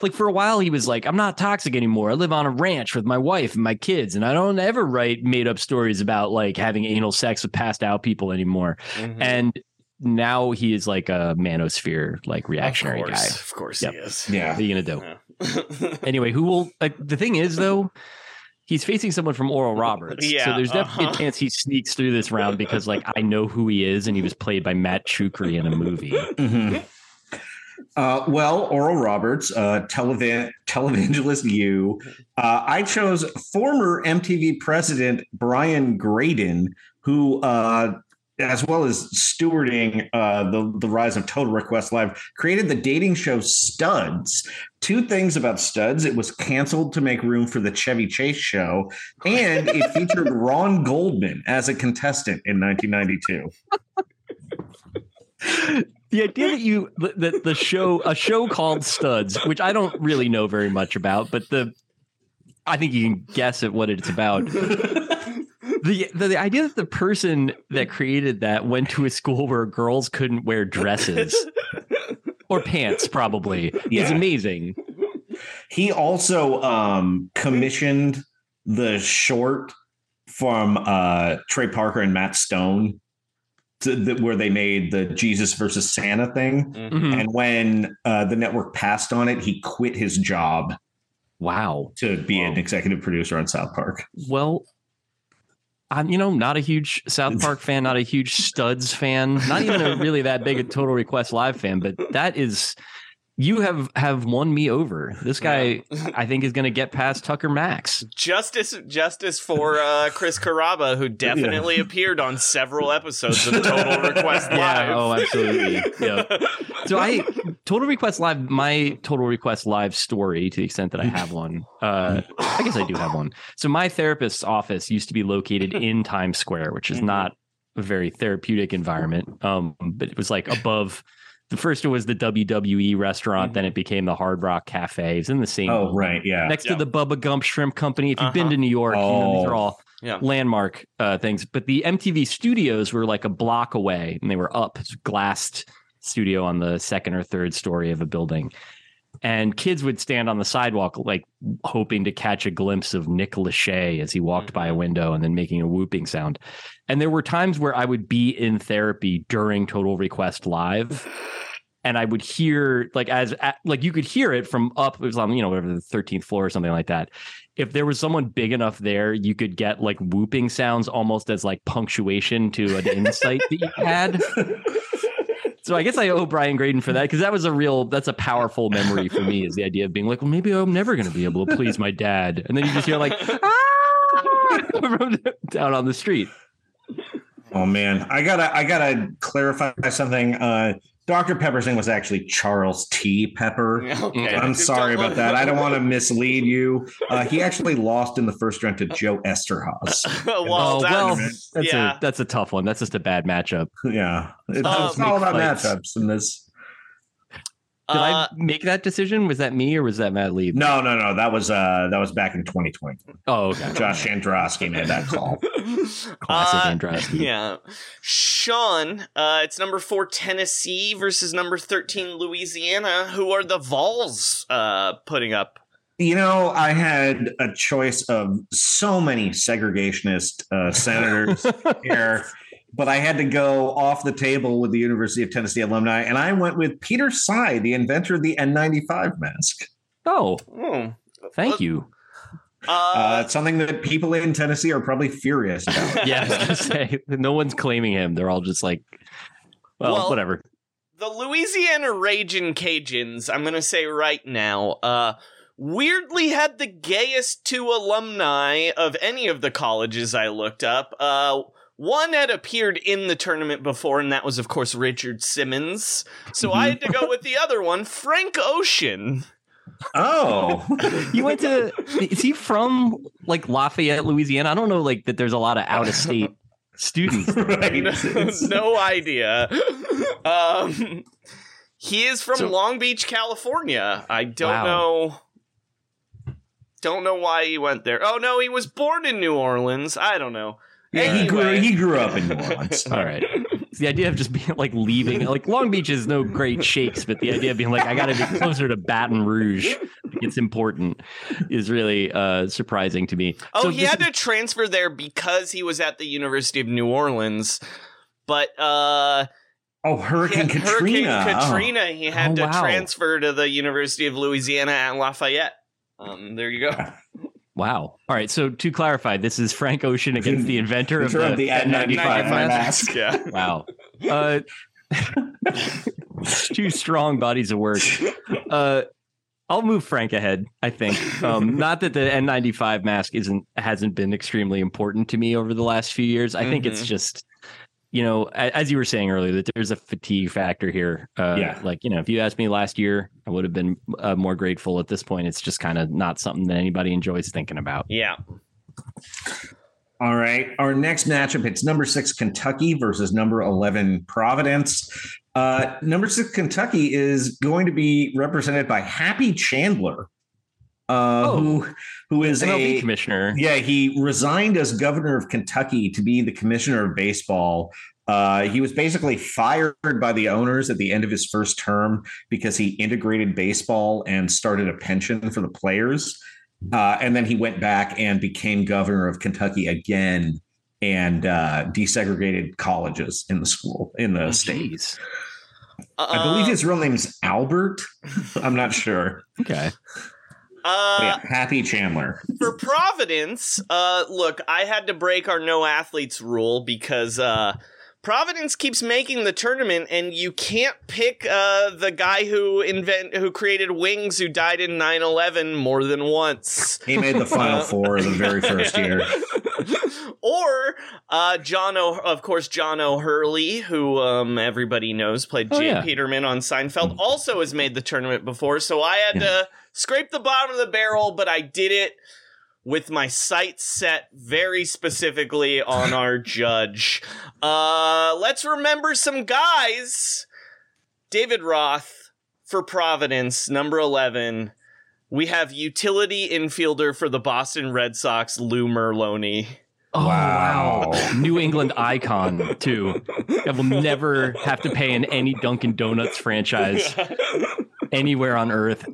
like for a while he was like, I'm not toxic anymore. I live on a ranch with my wife and my kids, and I don't ever write made up stories about like having anal sex with passed out people anymore. Mhm. And now he is like a manosphere like reactionary of guy. Of course Yep. he is. Yeah. What are you gonna do? Yeah. Anyway, who will like the thing is though, he's facing someone from Oral Roberts. so there's definitely uh-huh. a chance he sneaks through this round because like I know who he is and he was played by Matt Czuchry in a movie. Mhm. Uh, well, Oral Roberts, uh, televan- televangelist you. Uh, I chose former MTV president Brian Graden, who, uh, as well as stewarding uh, the, the rise of Total Request Live, created the dating show Studs. Two things about Studs it was canceled to make room for the Chevy Chase show, and it featured Ron Goldman as a contestant in 1992. The idea that you that the show a show called Studs, which I don't really know very much about, but the I think you can guess at what it's about. the, the the idea that the person that created that went to a school where girls couldn't wear dresses or pants probably is amazing. He also um, commissioned the short from uh, Trey Parker and Matt Stone, to the, where they made the Jesus versus Santa thing. Mhm. And when uh, the network passed on it, he quit his job Wow. to be an executive producer on South Park. Well, I'm you know not a huge South Park fan, not a huge Studs fan, not even a really that big a Total Request Live fan, but that is you have have won me over. This guy, I think, is going to get past Tucker Max. Justice, justice for uh, Chris Carrabba, who definitely appeared on several episodes of Total Request Live. Yeah. Oh, absolutely. Yeah. So I Total Request Live, my Total Request Live story, to the extent that I have one. Uh, I guess I do have one. So my therapist's office used to be located in Times Square, which is not a very therapeutic environment. Um, but it was like above. The first It was the WWE restaurant, then it became the Hard Rock Cafe. It's in the same. Oh, right. Yeah. Next Yeah. to the Bubba Gump Shrimp Company. If you've been Uh-huh. to New York, you know, these Oh. are all Yeah. landmark uh, things. But the MTV studios were like a block away and they were up. Glassed studio on the second or third story of a building. And kids would stand on the sidewalk, like hoping to catch a glimpse of Nick Lachey as he walked by a mm-hmm. window and then making a whooping sound. And there were times where I would be in therapy during Total Request Live. and I would hear like as like you could hear it from up it was on you know whatever the 13th floor or something like that. If there was someone big enough there, you could get like whooping sounds almost as like punctuation to an insight that you had. So I guess I owe Brian Graden for that because that was a real that's a powerful memory for me is the idea of being like, well, maybe I'm never going to be able to please my dad, and then you just hear like "Ah!" down on the street. Oh man, I gotta I gotta clarify something. Uh, Dr. Pepper's name was actually Charles T. Pepper. Okay. I'm sorry about that. I don't want to mislead you. Uh, he actually lost in the first round to Joe Eszterhas. well, oh well, that's, that's yeah. a that's a tough one. That's just a bad matchup. Yeah, it's, Um, it's all about fights. matchups in this. Did Uh, I make that decision? Was that me or was that Matt Lieb? No, no, no. That was uh that was back in 2020. Oh, okay. Josh Androsky made that call. Classic Uh, Androsky. Yeah. Sean, uh, it's number four Tennessee versus number 13 Louisiana. Who are the Vols uh, putting up? You know, I had a choice of so many segregationist uh, senators here, but I had to go off the table with the University of Tennessee alumni, and I went with Peter Tsai, the inventor of the N95 mask. Oh, Hmm. thank you. Uh, Uh, it's something that people in Tennessee are probably furious about. Yeah, I was gonna say no one's claiming him. They're all just like, well, Well, whatever. the Louisiana Raging Cajuns, I'm going to say right now, uh, weirdly had the gayest two alumni of any of the colleges I looked up. One had appeared in the tournament before, and that was, of course, Richard Simmons. So I had to go with the other one, Frank Ocean. Oh, You went to? Is he from like Lafayette, Louisiana? I don't know, like that. There's a lot of out of state students. there. right. It's- no idea. Um, he is from So- Long Beach, California. I don't Wow. know. Don't know why he went there. Oh no, he was born in New Orleans. I don't know. Yeah, he grew he grew up in New Orleans. All right. It's the idea of just being like leaving, like Long Beach is no great shakes, but the idea of being like, I got to be closer to Baton Rouge, it's important, is really uh, surprising to me. Oh, So he had is- to transfer there because he was at the University of New Orleans. But uh Oh, Hurricane yeah, Katrina. Hurricane Oh. Katrina, he had Oh, to wow. transfer to the University of Louisiana at Lafayette. Um, there you go. Wow. All right. So to clarify, this is Frank Ocean against the inventor of Inventor the, of the N95 mask. Yeah. Wow. Uh, two strong bodies of work. Uh, I'll move Frank ahead. I think. Um, not that the N95 mask isn't hasn't been extremely important to me over the last few years. I think it's Mhm. just, you know, as you were saying earlier, that there's a fatigue factor here. Uh, Yeah. Like you know, if you asked me last year, I would have been uh, more grateful. At this point, it's just kind of not something that anybody enjoys thinking about. Yeah. All right. Our next matchup, it's number six Kentucky versus number 11 Providence. Uh, number six Kentucky is going to be represented by Happy Chandler, uh, Oh. who who is MLB a commissioner. yeah he resigned as governor of Kentucky to be the commissioner of baseball. Uh, he was basically fired by the owners at the end of his first term because he integrated baseball and started a pension for the players. Uh, and then he went back and became governor of Kentucky again and uh, desegregated colleges in the school in the state. Jeez. I believe Uh, his real name's Albert. I'm not sure. Okay. But Uh, yeah, Happy Chandler. for Providence, uh, look, I had to break our no athletes rule because uh, Providence keeps making the tournament, and you can't pick uh, the guy who invent who created wings who died in 9-11 more than once. He made the final four the very first year. or uh, John, o- of course, John O'Hurley, who um, everybody knows played Oh, Jay yeah. Peterman on Seinfeld, also has made the tournament before. So I had to scrape the bottom of the barrel, but I did it with my sights set very specifically on our judge. Uh, let's remember some guys. David Roth for Providence, number 11. We have utility infielder for the Boston Red Sox, Lou Merloni. Oh, Wow. wow. New England icon, too. That will never have to pay in any Dunkin' Donuts franchise anywhere on earth.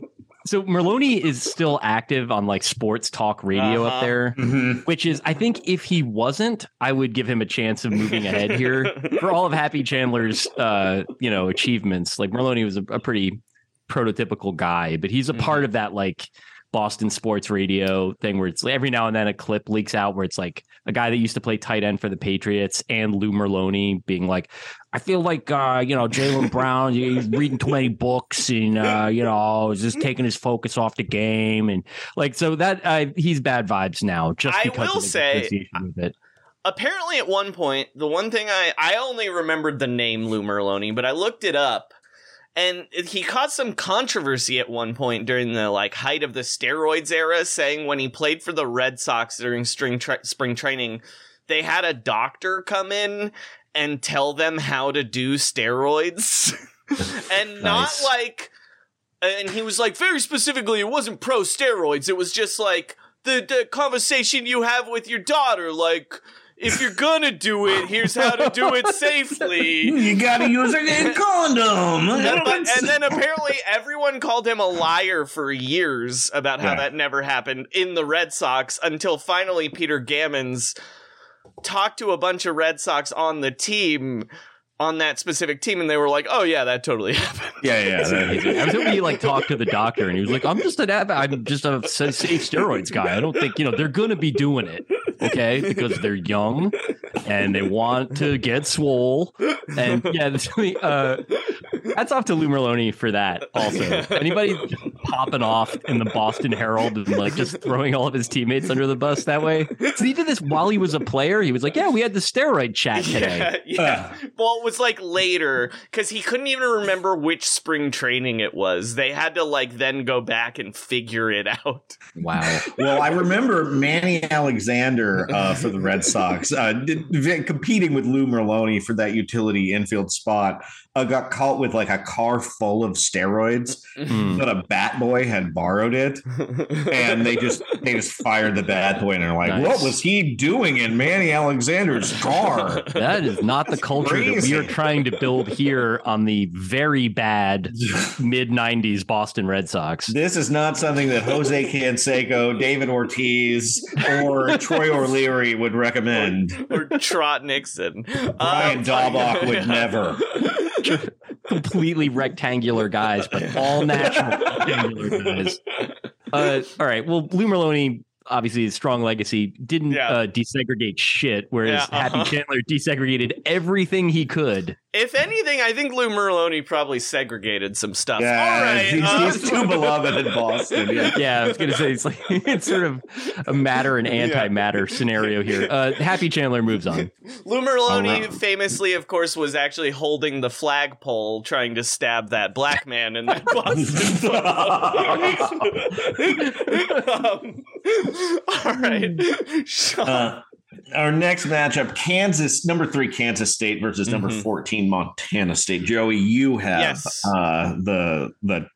So Merloni is still active on like sports talk radio Uh-huh. up there, Mhm. which is I think if he wasn't, I would give him a chance of moving ahead here for all of Happy Chandler's uh, you know, achievements. Like Merloni was a, a pretty prototypical guy, but he's a part of that like Boston sports radio thing where it's like every now and then a clip leaks out where it's like a guy that used to play tight end for the Patriots and Lou Merloni being like, I feel like uh, you know, Jaylen Brown, he's reading too many books and uh, you know, is just taking his focus off the game and like so that uh, he's bad vibes now just I because will of the say- association with it. apparently at one point the one thing i i only remembered the name lou merloni but i looked it up and he caused some controversy at one point during the like height of the steroids era saying when he played for the red sox during spring tra- spring training they had a doctor come in and tell them how to do steroids. And not like and he was like very specifically it wasn't pro steroids it was just like the, the conversation you have with your daughter like if you're gonna do it here's how to do it safely You gotta use a condom. and, but- and then apparently everyone called him a liar for years about how Yeah. that never happened in the Red Sox until finally Peter Gammons talked to a bunch of Red Sox on the team on that specific team and they were like, "Oh yeah, that totally happened." yeah, yeah. that- I was he like talked to the doctor and he was like, I'm just an I'm just a safe steroids guy. I don't think, you know, they're gonna be doing it. Okay, because they're young and they want to get swole. And yeah, uh hats off to Lou Merloni for that also. Anybody popping off in the Boston Herald and like just throwing all of his teammates under the bus that way. So he did this while he was a player. He was like, Yeah, we had the steroid chat today. Yeah, yeah. well, it was like later because he couldn't even remember which spring training it was. They had to like then go back and figure it out. Wow. Well, I remember Manny Alexander uh, for the Red Sox uh, did, competing with Lou Merloni for that utility infield spot. Uh, got caught with like a car full of steroids, Hmm. but a bat boy had borrowed it, and they just they just fired the bat boy, and they're like, Nice. "What was he doing in Manny Alexander's car?" That is not the culture that we are trying to build here on the very bad mid 90s Boston Red Sox. This is not something that Jose Canseco, David Ortiz, or Troy O'Leary would recommend. or Trot Nixon. Brian Um, Daubach would never. Completely rectangular guys, but all natural rectangular guys. Uh, all right. Well, Lou Merloni, obviously, his strong legacy didn't Yeah. uh, desegregate shit, whereas Yeah, Happy uh-huh. Chandler desegregated everything he could. If anything, I think Lou Merloni probably segregated some stuff. Yeah, All right, he's, uh, he's too beloved in Boston. Yeah. Yeah, I was gonna say it's like it's sort of a matter and antimatter scenario here. Uh, Happy Chandler moves on. Lou Merloni All right. famously, of course, was actually holding the flagpole trying to stab that black man in that Boston um, all right. Sean. Uh, our next matchup: Kansas number three Kansas State versus number Mhm. fourteen Montana State. Joey, you have Yes. uh, the the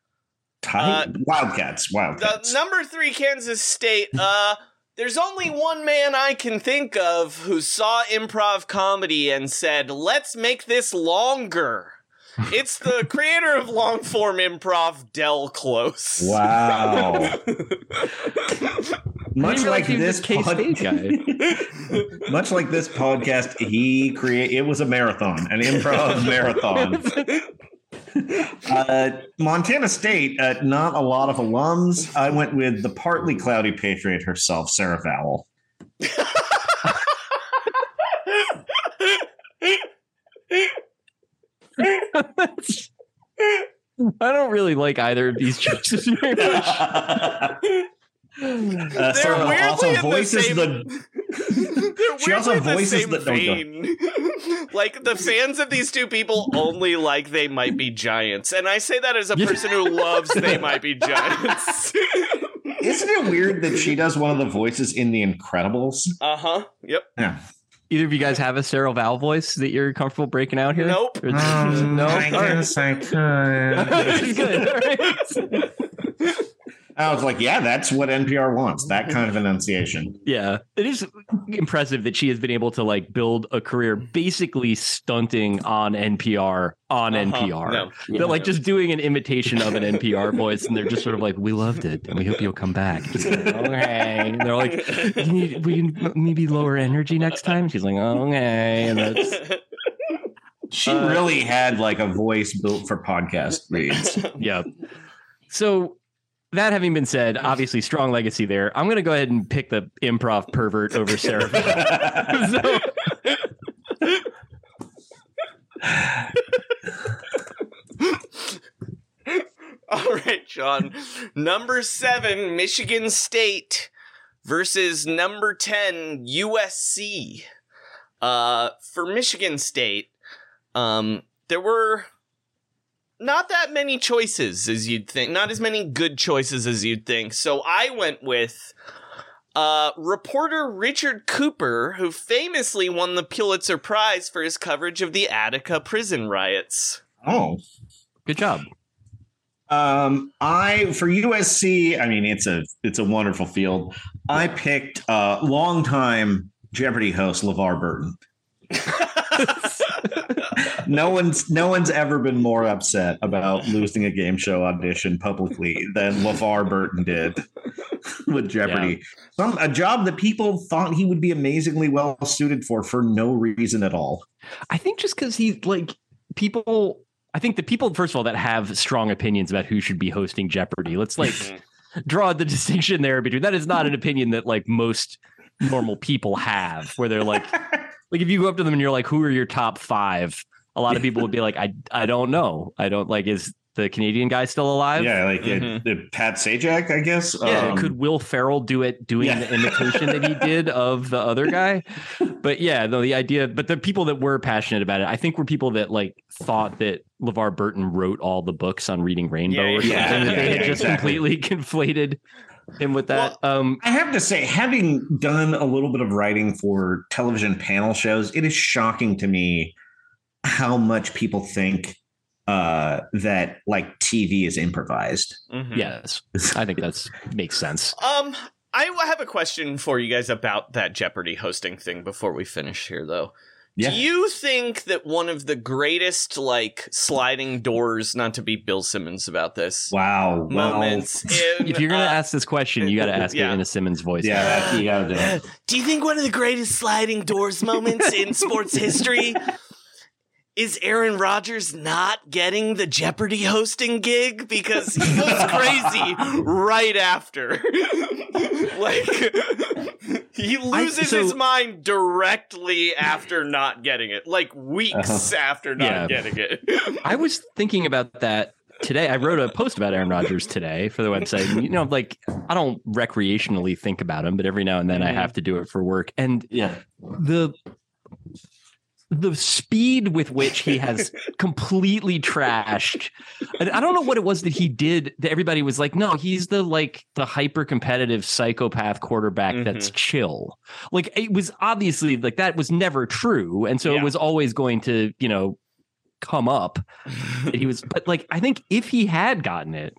Ti- Uh, Wildcats. the Wildcats. number three Kansas State. Uh, there's only one man I can think of who saw improv comedy and said, "Let's make this longer." It's the creator of long form improv, Del Close. wow. Much like this a K-State pod- much like this podcast, he create it was a marathon, an improv marathon. Uh, Montana State, uh, not a lot of alums. I went with the partly cloudy patriot herself, Sarah Vowell. I don't really like either of these choices very much. Uh, They're Sarah weirdly also in the same- the. They're She also weirdly the voices same the- no, like the fans of these two people only like they might be giants, and I say that as a person who loves they might be giants. Isn't it weird that she does one of the voices in The Incredibles? uh huh. Yep. Yeah. Either of you guys have a Sarah Vowell voice that you're comfortable breaking out here? Nope. Or- um, no. I All right. guess I could. Good. All right. I was like, yeah, that's what NPR wants. That kind of enunciation. Yeah, it is. Impressive that she has been able to like build a career basically stunting on NPR on Uh-huh. NPR. No. They're like just doing an imitation of an NPR voice, and they're just sort of like, "We loved it, and we hope you'll come back." Like, okay. And they're like, "You need, we can maybe lower energy next time." She's like, "Okay," and that's She Uh, really had like a voice built for podcast reads. yeah. So that having been said, obviously strong legacy there. I'm going to go ahead and pick the improv pervert over Sarah. so, All right, John. Number seven, Michigan State versus number 10, USC. Uh, for Michigan State, um, there were not that many choices as you'd think, not as many good choices as you'd think. So I went with uh, reporter Richard Cooper, who famously won the Pulitzer Prize for his coverage of the Attica prison riots. Oh, good job. Um, I for USC, I mean it's a it's a wonderful field. I picked uh longtime Jeopardy host LeVar Burton. no one's no one's ever been more upset about losing a game show audition publicly than LeVar Burton did with Jeopardy. Some a job that people thought he would be amazingly well suited for for no reason at all. I think just because he like people. I think the people, first of all, that have strong opinions about who should be hosting Jeopardy. Let's like mm-hmm. draw the distinction there between that is not an opinion that like most normal people have, where they're like, like if you go up to them and you're like, "Who are your top five? A lot of people would be like, "I I don't know. I don't like is." The Canadian guy still alive? Yeah, like uh, the Pat Sajak, I guess. Yeah, Um, could Will Ferrell do it doing Yeah. the imitation that he did of the other guy? But yeah, no, the idea, but the people that were passionate about it, I think were people that like thought that LeVar Burton wrote all the books on reading Rainbow or something. Yeah, that yeah, they had yeah, just exactly. completely conflated him with that. um I have to say, having done a little bit of writing for television panel shows, it is shocking to me how much people think uh, that like TV is improvised. Mhm. yes. I think that's makes sense. Um, I have a question for you guys about that Jeopardy hosting thing before we finish here, though. Yeah. Do you think that one of the greatest, like, sliding doors, not to be Bill Simmons about this, Wow. Well, moments in, If you're gonna uh, ask this question, you gotta ask Yeah. it in a Simmons voice. yeah, that, you gotta do it. Do you think one of the greatest sliding doors moments in sports history is Aaron Rodgers not getting the Jeopardy hosting gig because he goes crazy right after? like he loses so- his mind directly after not getting it, like weeks uh-huh. after not Yeah. getting it. I was thinking about that today. I wrote a post about Aaron Rodgers today for the website. And, you know, like I don't recreationally think about him, but every now and then I mm-hmm. have to do it for work. And Yeah. the the speed with which he has completely trashed and i don't know what it was that he did that everybody was like no he's the like the hyper competitive psychopath quarterback that's mm-hmm. chill like it was obviously like that was never true and so Yeah. it was always going to you know come up that he was but like i think if he had gotten it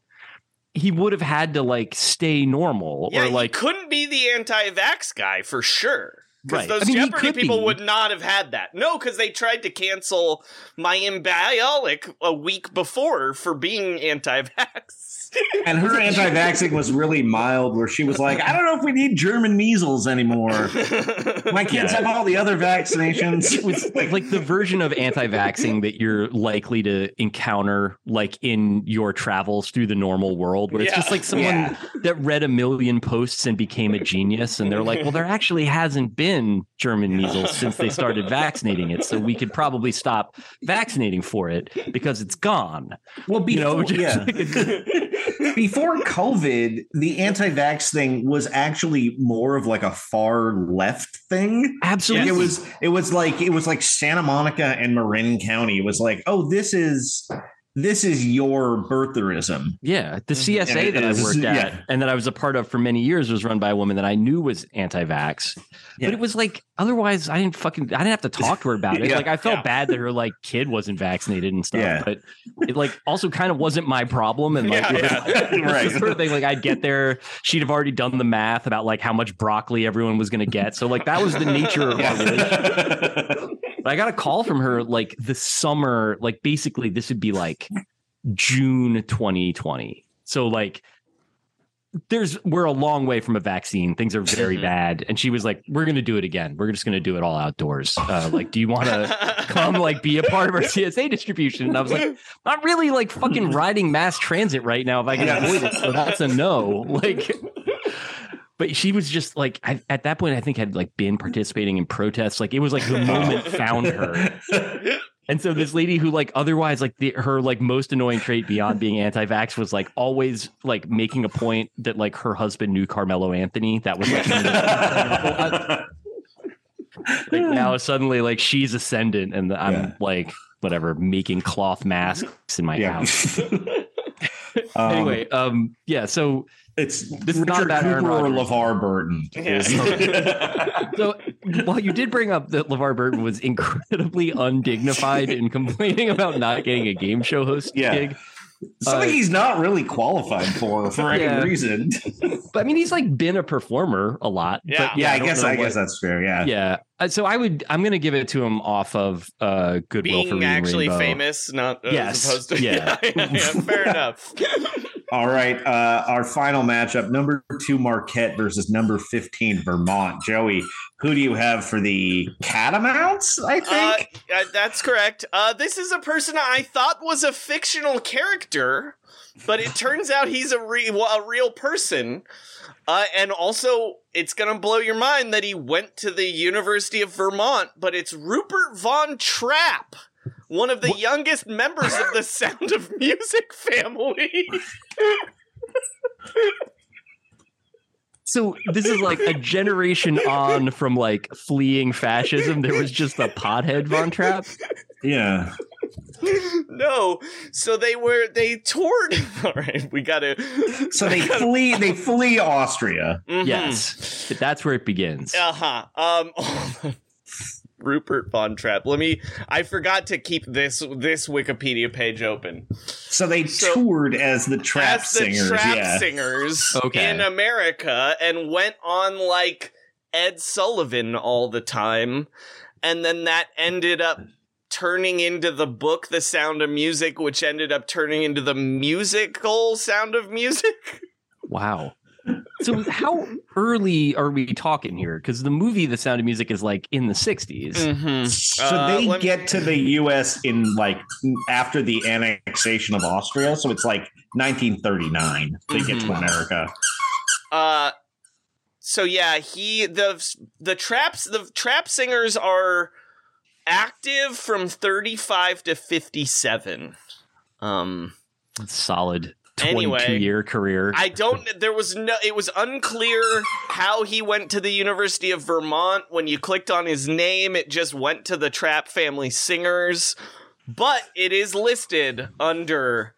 he would have had to like stay normal Yeah, or like he couldn't be the anti-vax guy for sure. Because Right. those I mean, Jeopardy people be. would not have had that. No, because they tried to cancel Mayim Bialik a week before for being anti-vax. And her anti-vaxxing was really mild, where she was like, "I don't know if we need German measles anymore. My kids Yeah. have all the other vaccinations." it was like the version of anti-vaxxing that you're likely to encounter like in your travels through the normal world where it's Yeah. just like someone Yeah. that read a million posts and became a genius and they're like well there actually hasn't been german measles since they started vaccinating it so we could probably stop vaccinating for it because it's gone Well, you before, know just yeah. like a- before COVID, the anti-vax thing was actually more of like a far left thing. Absolutely it was, it was like it was like Santa Monica and Marin County. It was like, oh, this is this is your birtherism. Yeah, the Mm-hmm. CSA it that I is- worked at yeah. and that I was a part of for many years was run by a woman that I knew was anti-vax. Yeah. But it was like otherwise I didn't fucking I didn't have to talk to her about it. Yeah. Like I felt Yeah. bad that her like kid wasn't vaccinated and stuff. Yeah. But it like also kind of wasn't my problem. And like Yeah, yeah. it was the Right. sort of thing like I'd get there, she'd have already done the math about like how much broccoli everyone was gonna get. So like that was the nature of our relationship. But I got a call from her like the summer, like basically this would be like June 2020. So like there's we're a long way from a vaccine. Things are very Mhm. bad. And she was like, We're gonna do it again. We're just gonna do it all outdoors. Uh, like, do you wanna come like be a part of our CSA distribution? And I was like, not really like fucking riding mass transit right now if I can avoid it. So that's a no. Like but she was just like I, at that point i think had like been participating in protests. Like it was like the moment found her. And so this lady who like otherwise like the, her like most annoying trait beyond being anti-vax was like always like making a point that like her husband knew carmelo anthony. That was like, like now suddenly like she's ascendant and i'm Yeah. like whatever making cloth masks in my yeah. house. Um, anyway um yeah so it's This is not Richard about Aaron Cooper or LeVar Burton. Yeah. So while you did bring up that LeVar Burton was incredibly undignified in complaining about not getting a game show host Yeah. gig, Something Uh, he's not really qualified for for any reason. but I mean he's like been a performer a lot. Yeah. but Yeah, I, don't guess I what- guess that's fair. Yeah. yeah. Uh, So I would I'm gonna give it to him off of uh Goodwill for Being Reading actually Rainbow. famous, not as Yes, opposed to yeah. yeah, fair enough. All right. Uh, our final matchup: number two Marquette versus number fifteen Vermont. Joey, who do you have for the Catamounts? I Uh, think. uh, that's correct. Uh, this is a person I thought was a fictional character, but it turns out he's a, re- a real person. Uh, and also, it's gonna blow your mind that he went to the University of Vermont, but it's Rupert Von Trapp, one of the youngest members of the Sound of Music family. So this is like a generation on from like fleeing fascism. There was just a pothead Von Trapp. yeah. no, so they were they toured. All right, we gotta. So they flee. They flee Austria. Mhm. Yes, that's where it begins. Uh huh. Um, Rupert Von Trapp. Let me. I forgot to keep this this Wikipedia page open. So they So- toured as the Trapp As the singers. Trapp yeah. singers Okay. in America, and went on like Ed Sullivan all the time, and then that ended up turning into the book The Sound of Music, which ended up turning into the musical Sound of Music. Wow. So how early are we talking here? Because the movie The Sound of Music is like in the 60s. Mm-hmm. So Uh, they let me- get to the U.S. in like after the annexation of Austria. So it's like 1939. They get to Mhm. America. Uh so yeah, he the the Trapps the Trapp singers are active from 35 to 57. Um Solid 22 Anyway, year career. I don't there was no it was unclear how he went to the University of Vermont. When you clicked on his name, it just went to the Trapp Family Singers, but it is listed under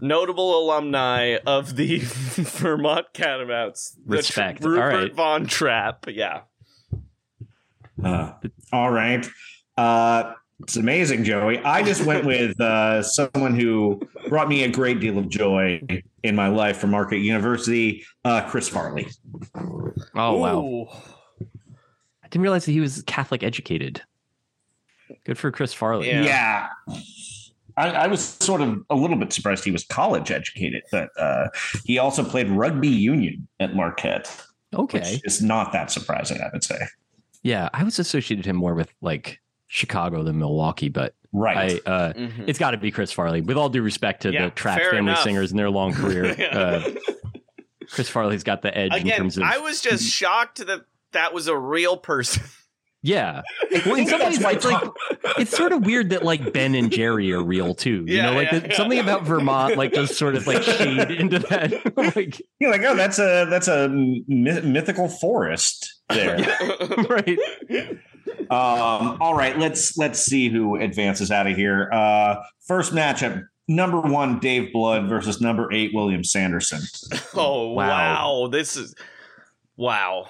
notable alumni of the Vermont Catamounts. The Respect. Tr- Rupert All right. Von Trapp. Yeah. Uh, all right. Uh, it's amazing, Joey. I just went with uh, someone who brought me a great deal of joy in my life from Marquette University, uh, Chris Farley. oh, wow. I didn't realize that he was Catholic educated. Good for Chris Farley. Yeah. Yeah. I, I was sort of a little bit surprised he was college educated, but uh, he also played rugby union at Marquette, Okay. It's not that surprising, I would say. Yeah. I was associated him more with like Chicago than Milwaukee, but Right. I uh Mhm. it's got to be Chris Farley. With all due respect to Yeah, the Track family enough. singers and their long career, uh, Chris Farley's got the edge in Again, terms of I was just shocked that that was a real person. yeah. Well, in some That's ways, it's like it's sort of weird that like Ben and Jerry are real too. You Yeah, know, like yeah, the, yeah. something about Vermont like does sort of like shade into that. like You're like, oh, that's a that's a myth- mythical forest there. right. Um, all right, let's let's see who advances out of here. Uh, first matchup: number one Dave Blood versus number eight William Sanderson. Oh wow. Wow. This is wow.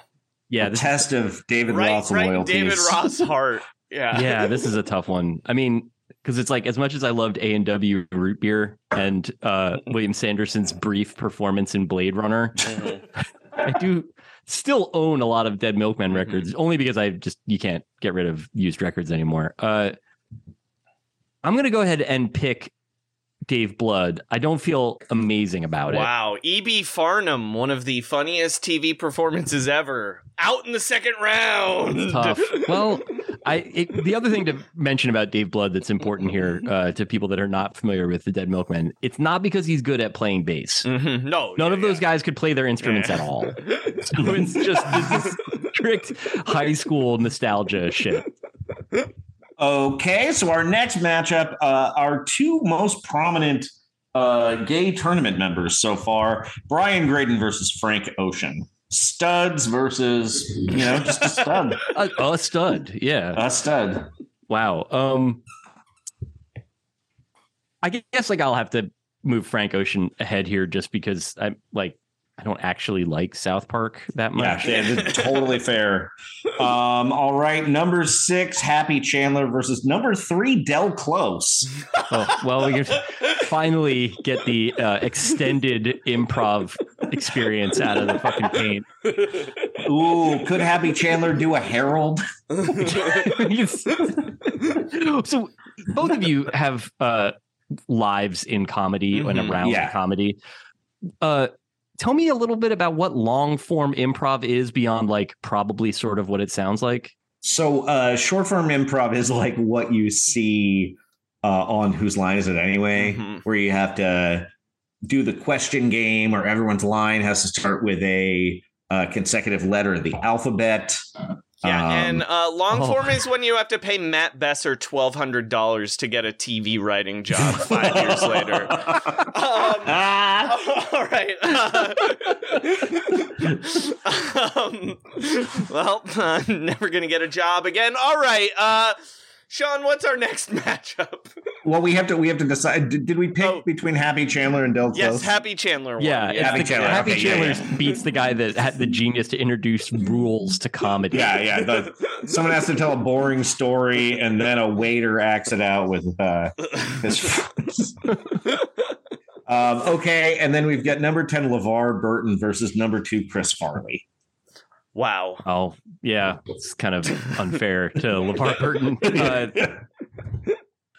Yeah, The this, test of David right, Roth's right. loyalties. David Ross Hart. Yeah. yeah, this is a tough one. I mean, because it's like as much as I loved A and W root beer and uh, William Sanderson's brief performance in Blade Runner, Mhm. I do still own a lot of Dead Milkmen records, only because I just you can't get rid of used records anymore. Uh, I'm gonna go ahead and pick Dave Blood. I don't feel amazing about it. Wow. E.B. Farnum, one of the funniest TV performances ever. Out in the second round. tough. Well, I it, the other thing to mention about Dave Blood that's important here uh, to people that are not familiar with the Dead Milkmen, it's not because he's good at playing bass. Mhm. No. None yeah, of those yeah. guys could play their instruments at all. So it's just this is strict high school nostalgia shit. Okay, so our next matchup, uh, our two most prominent uh, gay tournament members so far: Brian Graden versus Frank Ocean. Studs versus you know just a stud, A, a stud, yeah. a stud. Wow. Um, I guess like I'll have to move Frank Ocean ahead here just because I'm like I don't actually like South Park that much. yeah, that's totally fair. Um, all right, number six, Happy Chandler versus number three, Del Close. Oh, well, we can finally get the uh, extended improv experience out of the fucking paint. Ooh, could Happy Chandler do a Harold? so both of you have uh, lives in comedy and Mhm. around Yeah. comedy. Uh, tell me a little bit about what long form improv is beyond like probably sort of what it sounds like. So, uh, short form improv is like what you see uh, on Whose Line Is It Anyway, Mhm. where you have to do the question game, or everyone's line has to start with a uh, consecutive letter of the alphabet. Yeah, Um, and uh, long oh. form is when you have to pay Matt Besser twelve hundred dollars to get a TV writing job five years later. Um, all right. um, well, uh, never gonna get a job again. All right, uh, Sean, what's our next matchup? well, we have to we have to decide. Did, did we pick Oh. between Happy Chandler and Del Close? Yes, Happy Chandler. Won. Yeah, it's Happy the- Chandler, Happy okay, yeah, Chandler beats the guy that had the genius to introduce rules to comedy. Yeah, yeah. The, someone has to tell a boring story, and then a waiter acts it out with uh, his friends. um, okay, and then we've got number ten LeVar Burton versus number two Chris Farley. Wow. Oh, yeah. It's kind of unfair to LeVar Burton. Uh,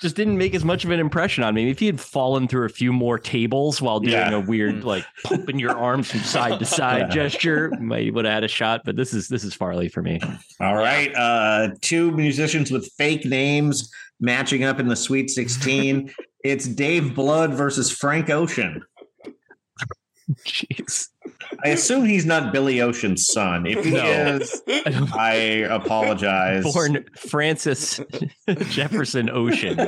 just didn't make as much of an impression on me. If he had fallen through a few more tables while doing Yeah. a weird, like pumping your arms from side to side Yeah. gesture, might would have had a shot. But this is this is Farley for me. All right, uh, two musicians with fake names matching up in the Sweet Sixteen. it's Dave Blood versus Frank Ocean. Jeez. I assume he's not Billy Ocean's son. If he No. is, I apologize. Born Francis Jefferson Ocean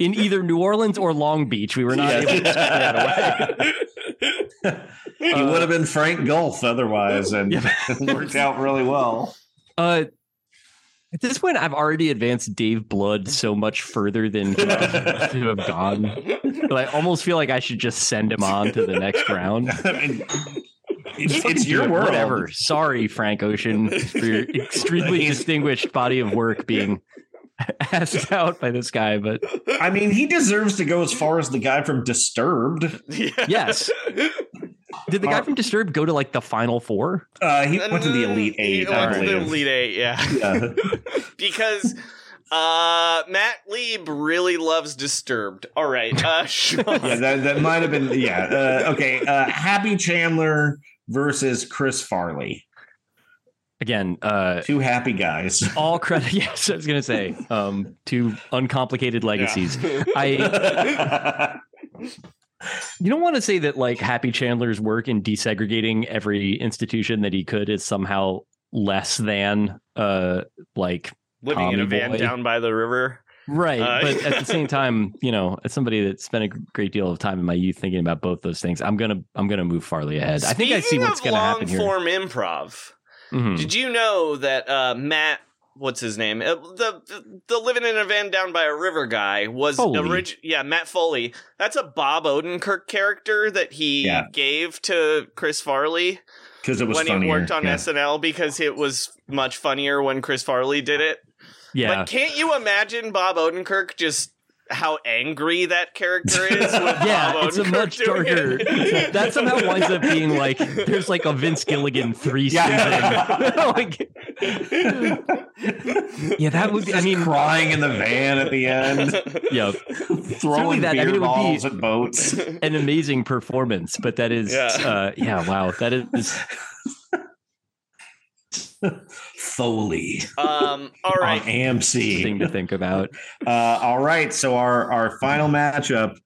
in either New Orleans or Long Beach. We were not able to that away. he would have been Frank Gulf otherwise, and Yeah. it worked out really well. Uh, at this point, I've already advanced Dave Blood so much further than to have gone. But I almost feel like I should just send him on to the next round. I mean, it's, it's your world. Whatever. Sorry, Frank Ocean, for your extremely distinguished body of work being asked out by this guy. But I mean, he deserves to go as far as the guy from Disturbed. yes, did the guy from Disturbed go to like the final four? Uh, he went to the Elite He Eight, went I to the. Elite Eight, yeah. Yeah. because uh, Matt Lieb really loves Disturbed. All right, uh, yeah, that, that might have been. Yeah. Uh, okay. Uh, Happy Chandler versus Chris Farley. Again, uh, Two happy guys. all credit. Yes, I was gonna say um, two uncomplicated legacies. I You don't want to say that like Happy Chandler's work in desegregating every institution that he could is somehow less than uh like Living in a Tommy van boy. down by the river. right Uh, but at the same time you know as somebody that spent a great deal of time in my youth thinking about both those things i'm gonna i'm gonna move farley ahead i think i see what's gonna happen here form improv. Mhm. Did you know that uh, Matt what's his name? Uh, the the living in a van down by a river guy was Foley. orig- yeah, Matt Foley. That's a Bob Odenkirk character that he Yeah. gave to Chris Farley because it was when funnier. he worked on yeah. SNL because it was much funnier when Chris Farley did it. Yeah. But can't you imagine Bob Odenkirk just how angry that character is? With yeah, Bob it's a much darker. it? that somehow winds up being like there's like a Vince Gilligan three Yeah. season. like, yeah, that would be. I mean, crying in the van at the end, yeah, throwing that. I beer mean, it would be- balls at boats. an amazing performance, but that is, Yeah. uh, yeah, wow, that is. Foley um. All on right. Thing AMC. to think about. Uh, all right, so our our final matchup: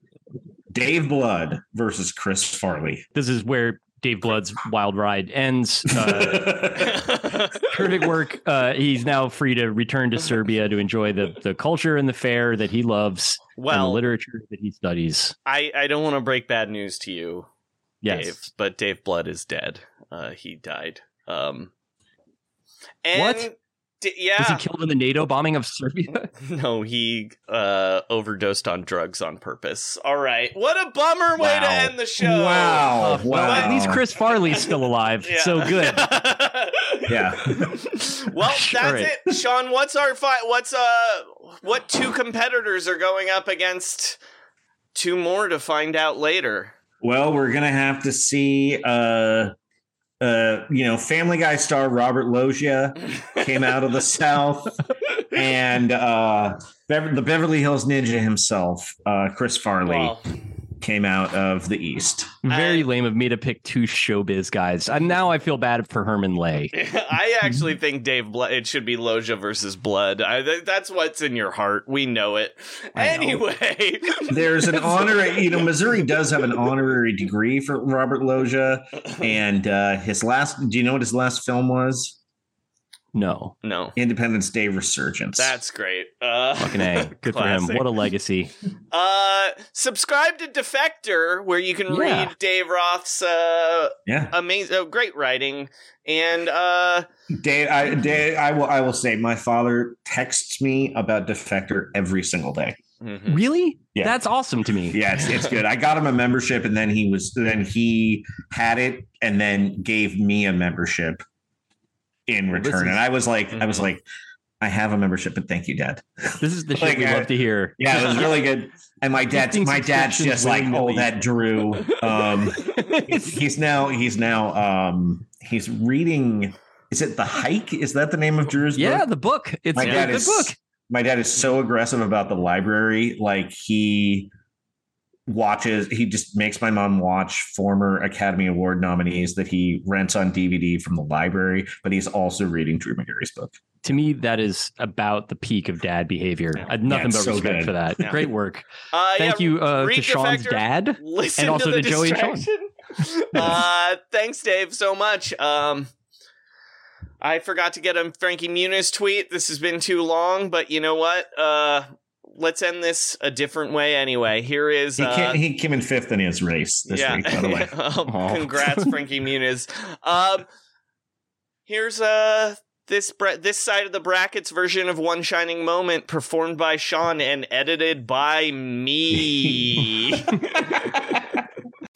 Dave Blood versus Chris Farley. This is where Dave Blood's wild ride ends. Uh, terrific work. Uh, he's now free to return to Serbia to enjoy the the culture and the fair that he loves and the literature that he studies. I I don't want to break bad news to you, Yes. Dave, but Dave Blood is dead. Uh, he died. Um. And What? D- Was he killed in the NATO bombing of Serbia? No, he uh overdosed on drugs on purpose. All right. What a bummer way to end the show. Wow, Uh, well, at least. Chris Farley's still alive. Yeah. So good. Yeah. well, that's is. it. Sean, what's our fight? What's uh what two competitors are going up against two more to find out later? Well, we're gonna have to see. Uh, uh, you know, Family Guy star Robert Loggia came out of the South, and uh, Bever- the Beverly Hills Ninja himself, uh, Chris Farley, came out of the East. Very I- lame of me to pick two showbiz guys. And now I feel bad for Herman Lay. I actually think Dave Blood. It should be Loggia versus Blood. I, that's what's in your heart. We know it. I know. Anyway, There's an honorary, you know, Missouri does have an honorary degree for Robert Loggia, and uh, his last. Do you know what his last film was? No. no, Independence Day Resurgence. that's great. Uh, Fucking A. Good for him. What a legacy. Uh, subscribe to Defector, where you can Yeah. read Dave Roth's uh yeah. amazing, uh, great writing, and uh, Dave, I, Dave, I will. I will say, my father texts me about Defector every single day. mhm. Really? Yeah. That's awesome to me. Yeah, it's, it's good. I got him a membership, and then he was then he had it, and then gave me a membership in Well, return. is- and I was like, I was Mhm. like, I have a membership, but thank you, Dad. This is the shit Like, we uh, love to hear. Yeah, it was really good. And my dad, my dad's just like, oh, that Drew. Um, he's now, he's now, um, he's reading. Is it the hike? Is that the name of Drew's book? yeah, book? the book. It's my a dad good is book. my dad is so aggressive about the library like he watches he just makes my mom watch former academy award nominees that he rents on dvd from the library but he's also reading drew magary's book To me, that is about the peak of dad behavior. Yeah. I have nothing it's but so respect good. for that. Yeah. Great work. uh Thank yeah, you uh, to Sean's dad. Listen and also to, the to Joey and Sean. distraction. uh, thanks, Dave, so much. Um, I forgot to get a Frankie Muniz tweet. This has been too long, but you know what? Uh, let's end this a different way anyway. Here is he, uh, came, he came in fifth in his race this yeah. week by the way um, congrats, Frankie Muniz. Um, here's uh this bra- this side of the brackets version of One Shining Moment, performed by Sean and edited by me.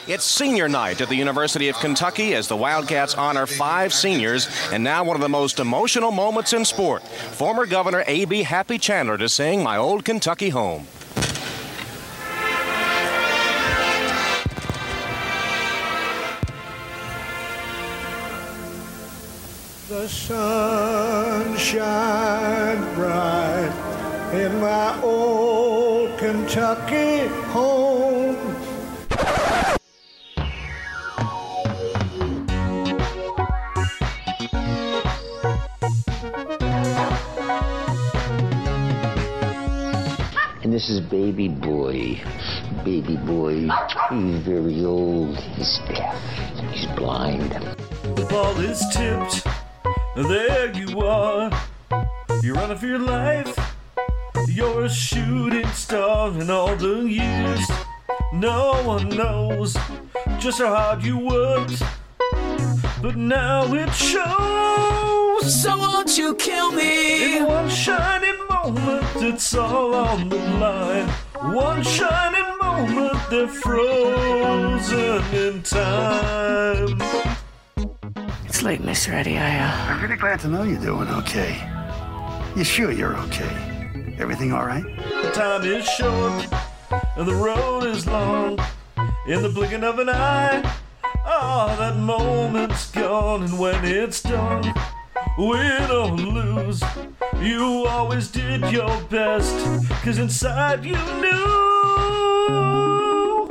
It's senior night at the University of Kentucky as the Wildcats honor five seniors, and now one of the most emotional moments in sport. Former Governor A.B. Happy Chandler to sing My Old Kentucky Home. The sun shines bright in my old Kentucky home. This is baby boy. Baby boy. He's very old. He's deaf. He's blind. The ball is tipped. There you are. You're running for your life. You're a shooting star in all the years. No one knows just how hard you worked. But now it shows. So won't you kill me? In one shining moment, it's all on the line. One shining moment, they're frozen in time. It's late, Miss Eddie. I, uh... I'm really glad to know you're doing okay. You sure you're okay? Everything all right? The time is short, and the road is long. In the blinking of an eye, ah, that moment's gone, and when it's done, win or lose, you always did your best, cause inside you knew.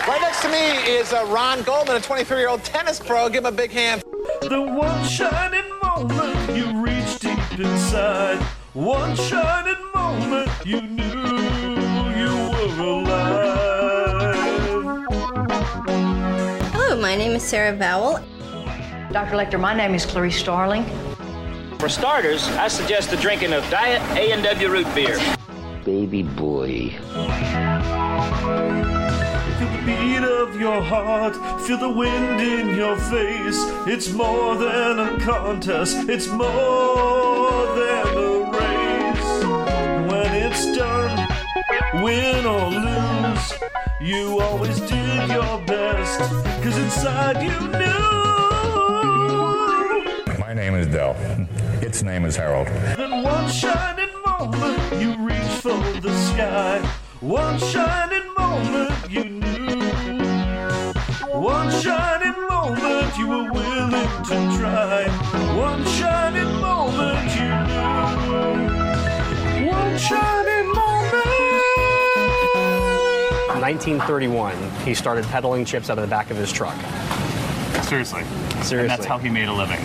Right next to me is uh, Ron Goldman, a 23 year old tennis pro. Give him a big hand. The one shining moment you reached deep inside. One shining moment you knew you were alive. Hello, my name is Sarah Vowell. Dr. Lecter, my name is Clarice Starling. For starters, I suggest the drinking of Diet A&W root beer. Baby boy. Feel the beat of your heart, feel the wind in your face. It's more than a contest, it's more than a race. When it's done, win or lose, you always did your best, cause inside you knew. My name is Del. Its name is Harold. Then one shining moment, you reach for the sky. One shining moment, you knew. One shining moment, you were willing to try. One shining moment, you knew. One shining moment. 1931, he started peddling chips out of the back of his truck. Seriously. Seriously. And that's how he made a living.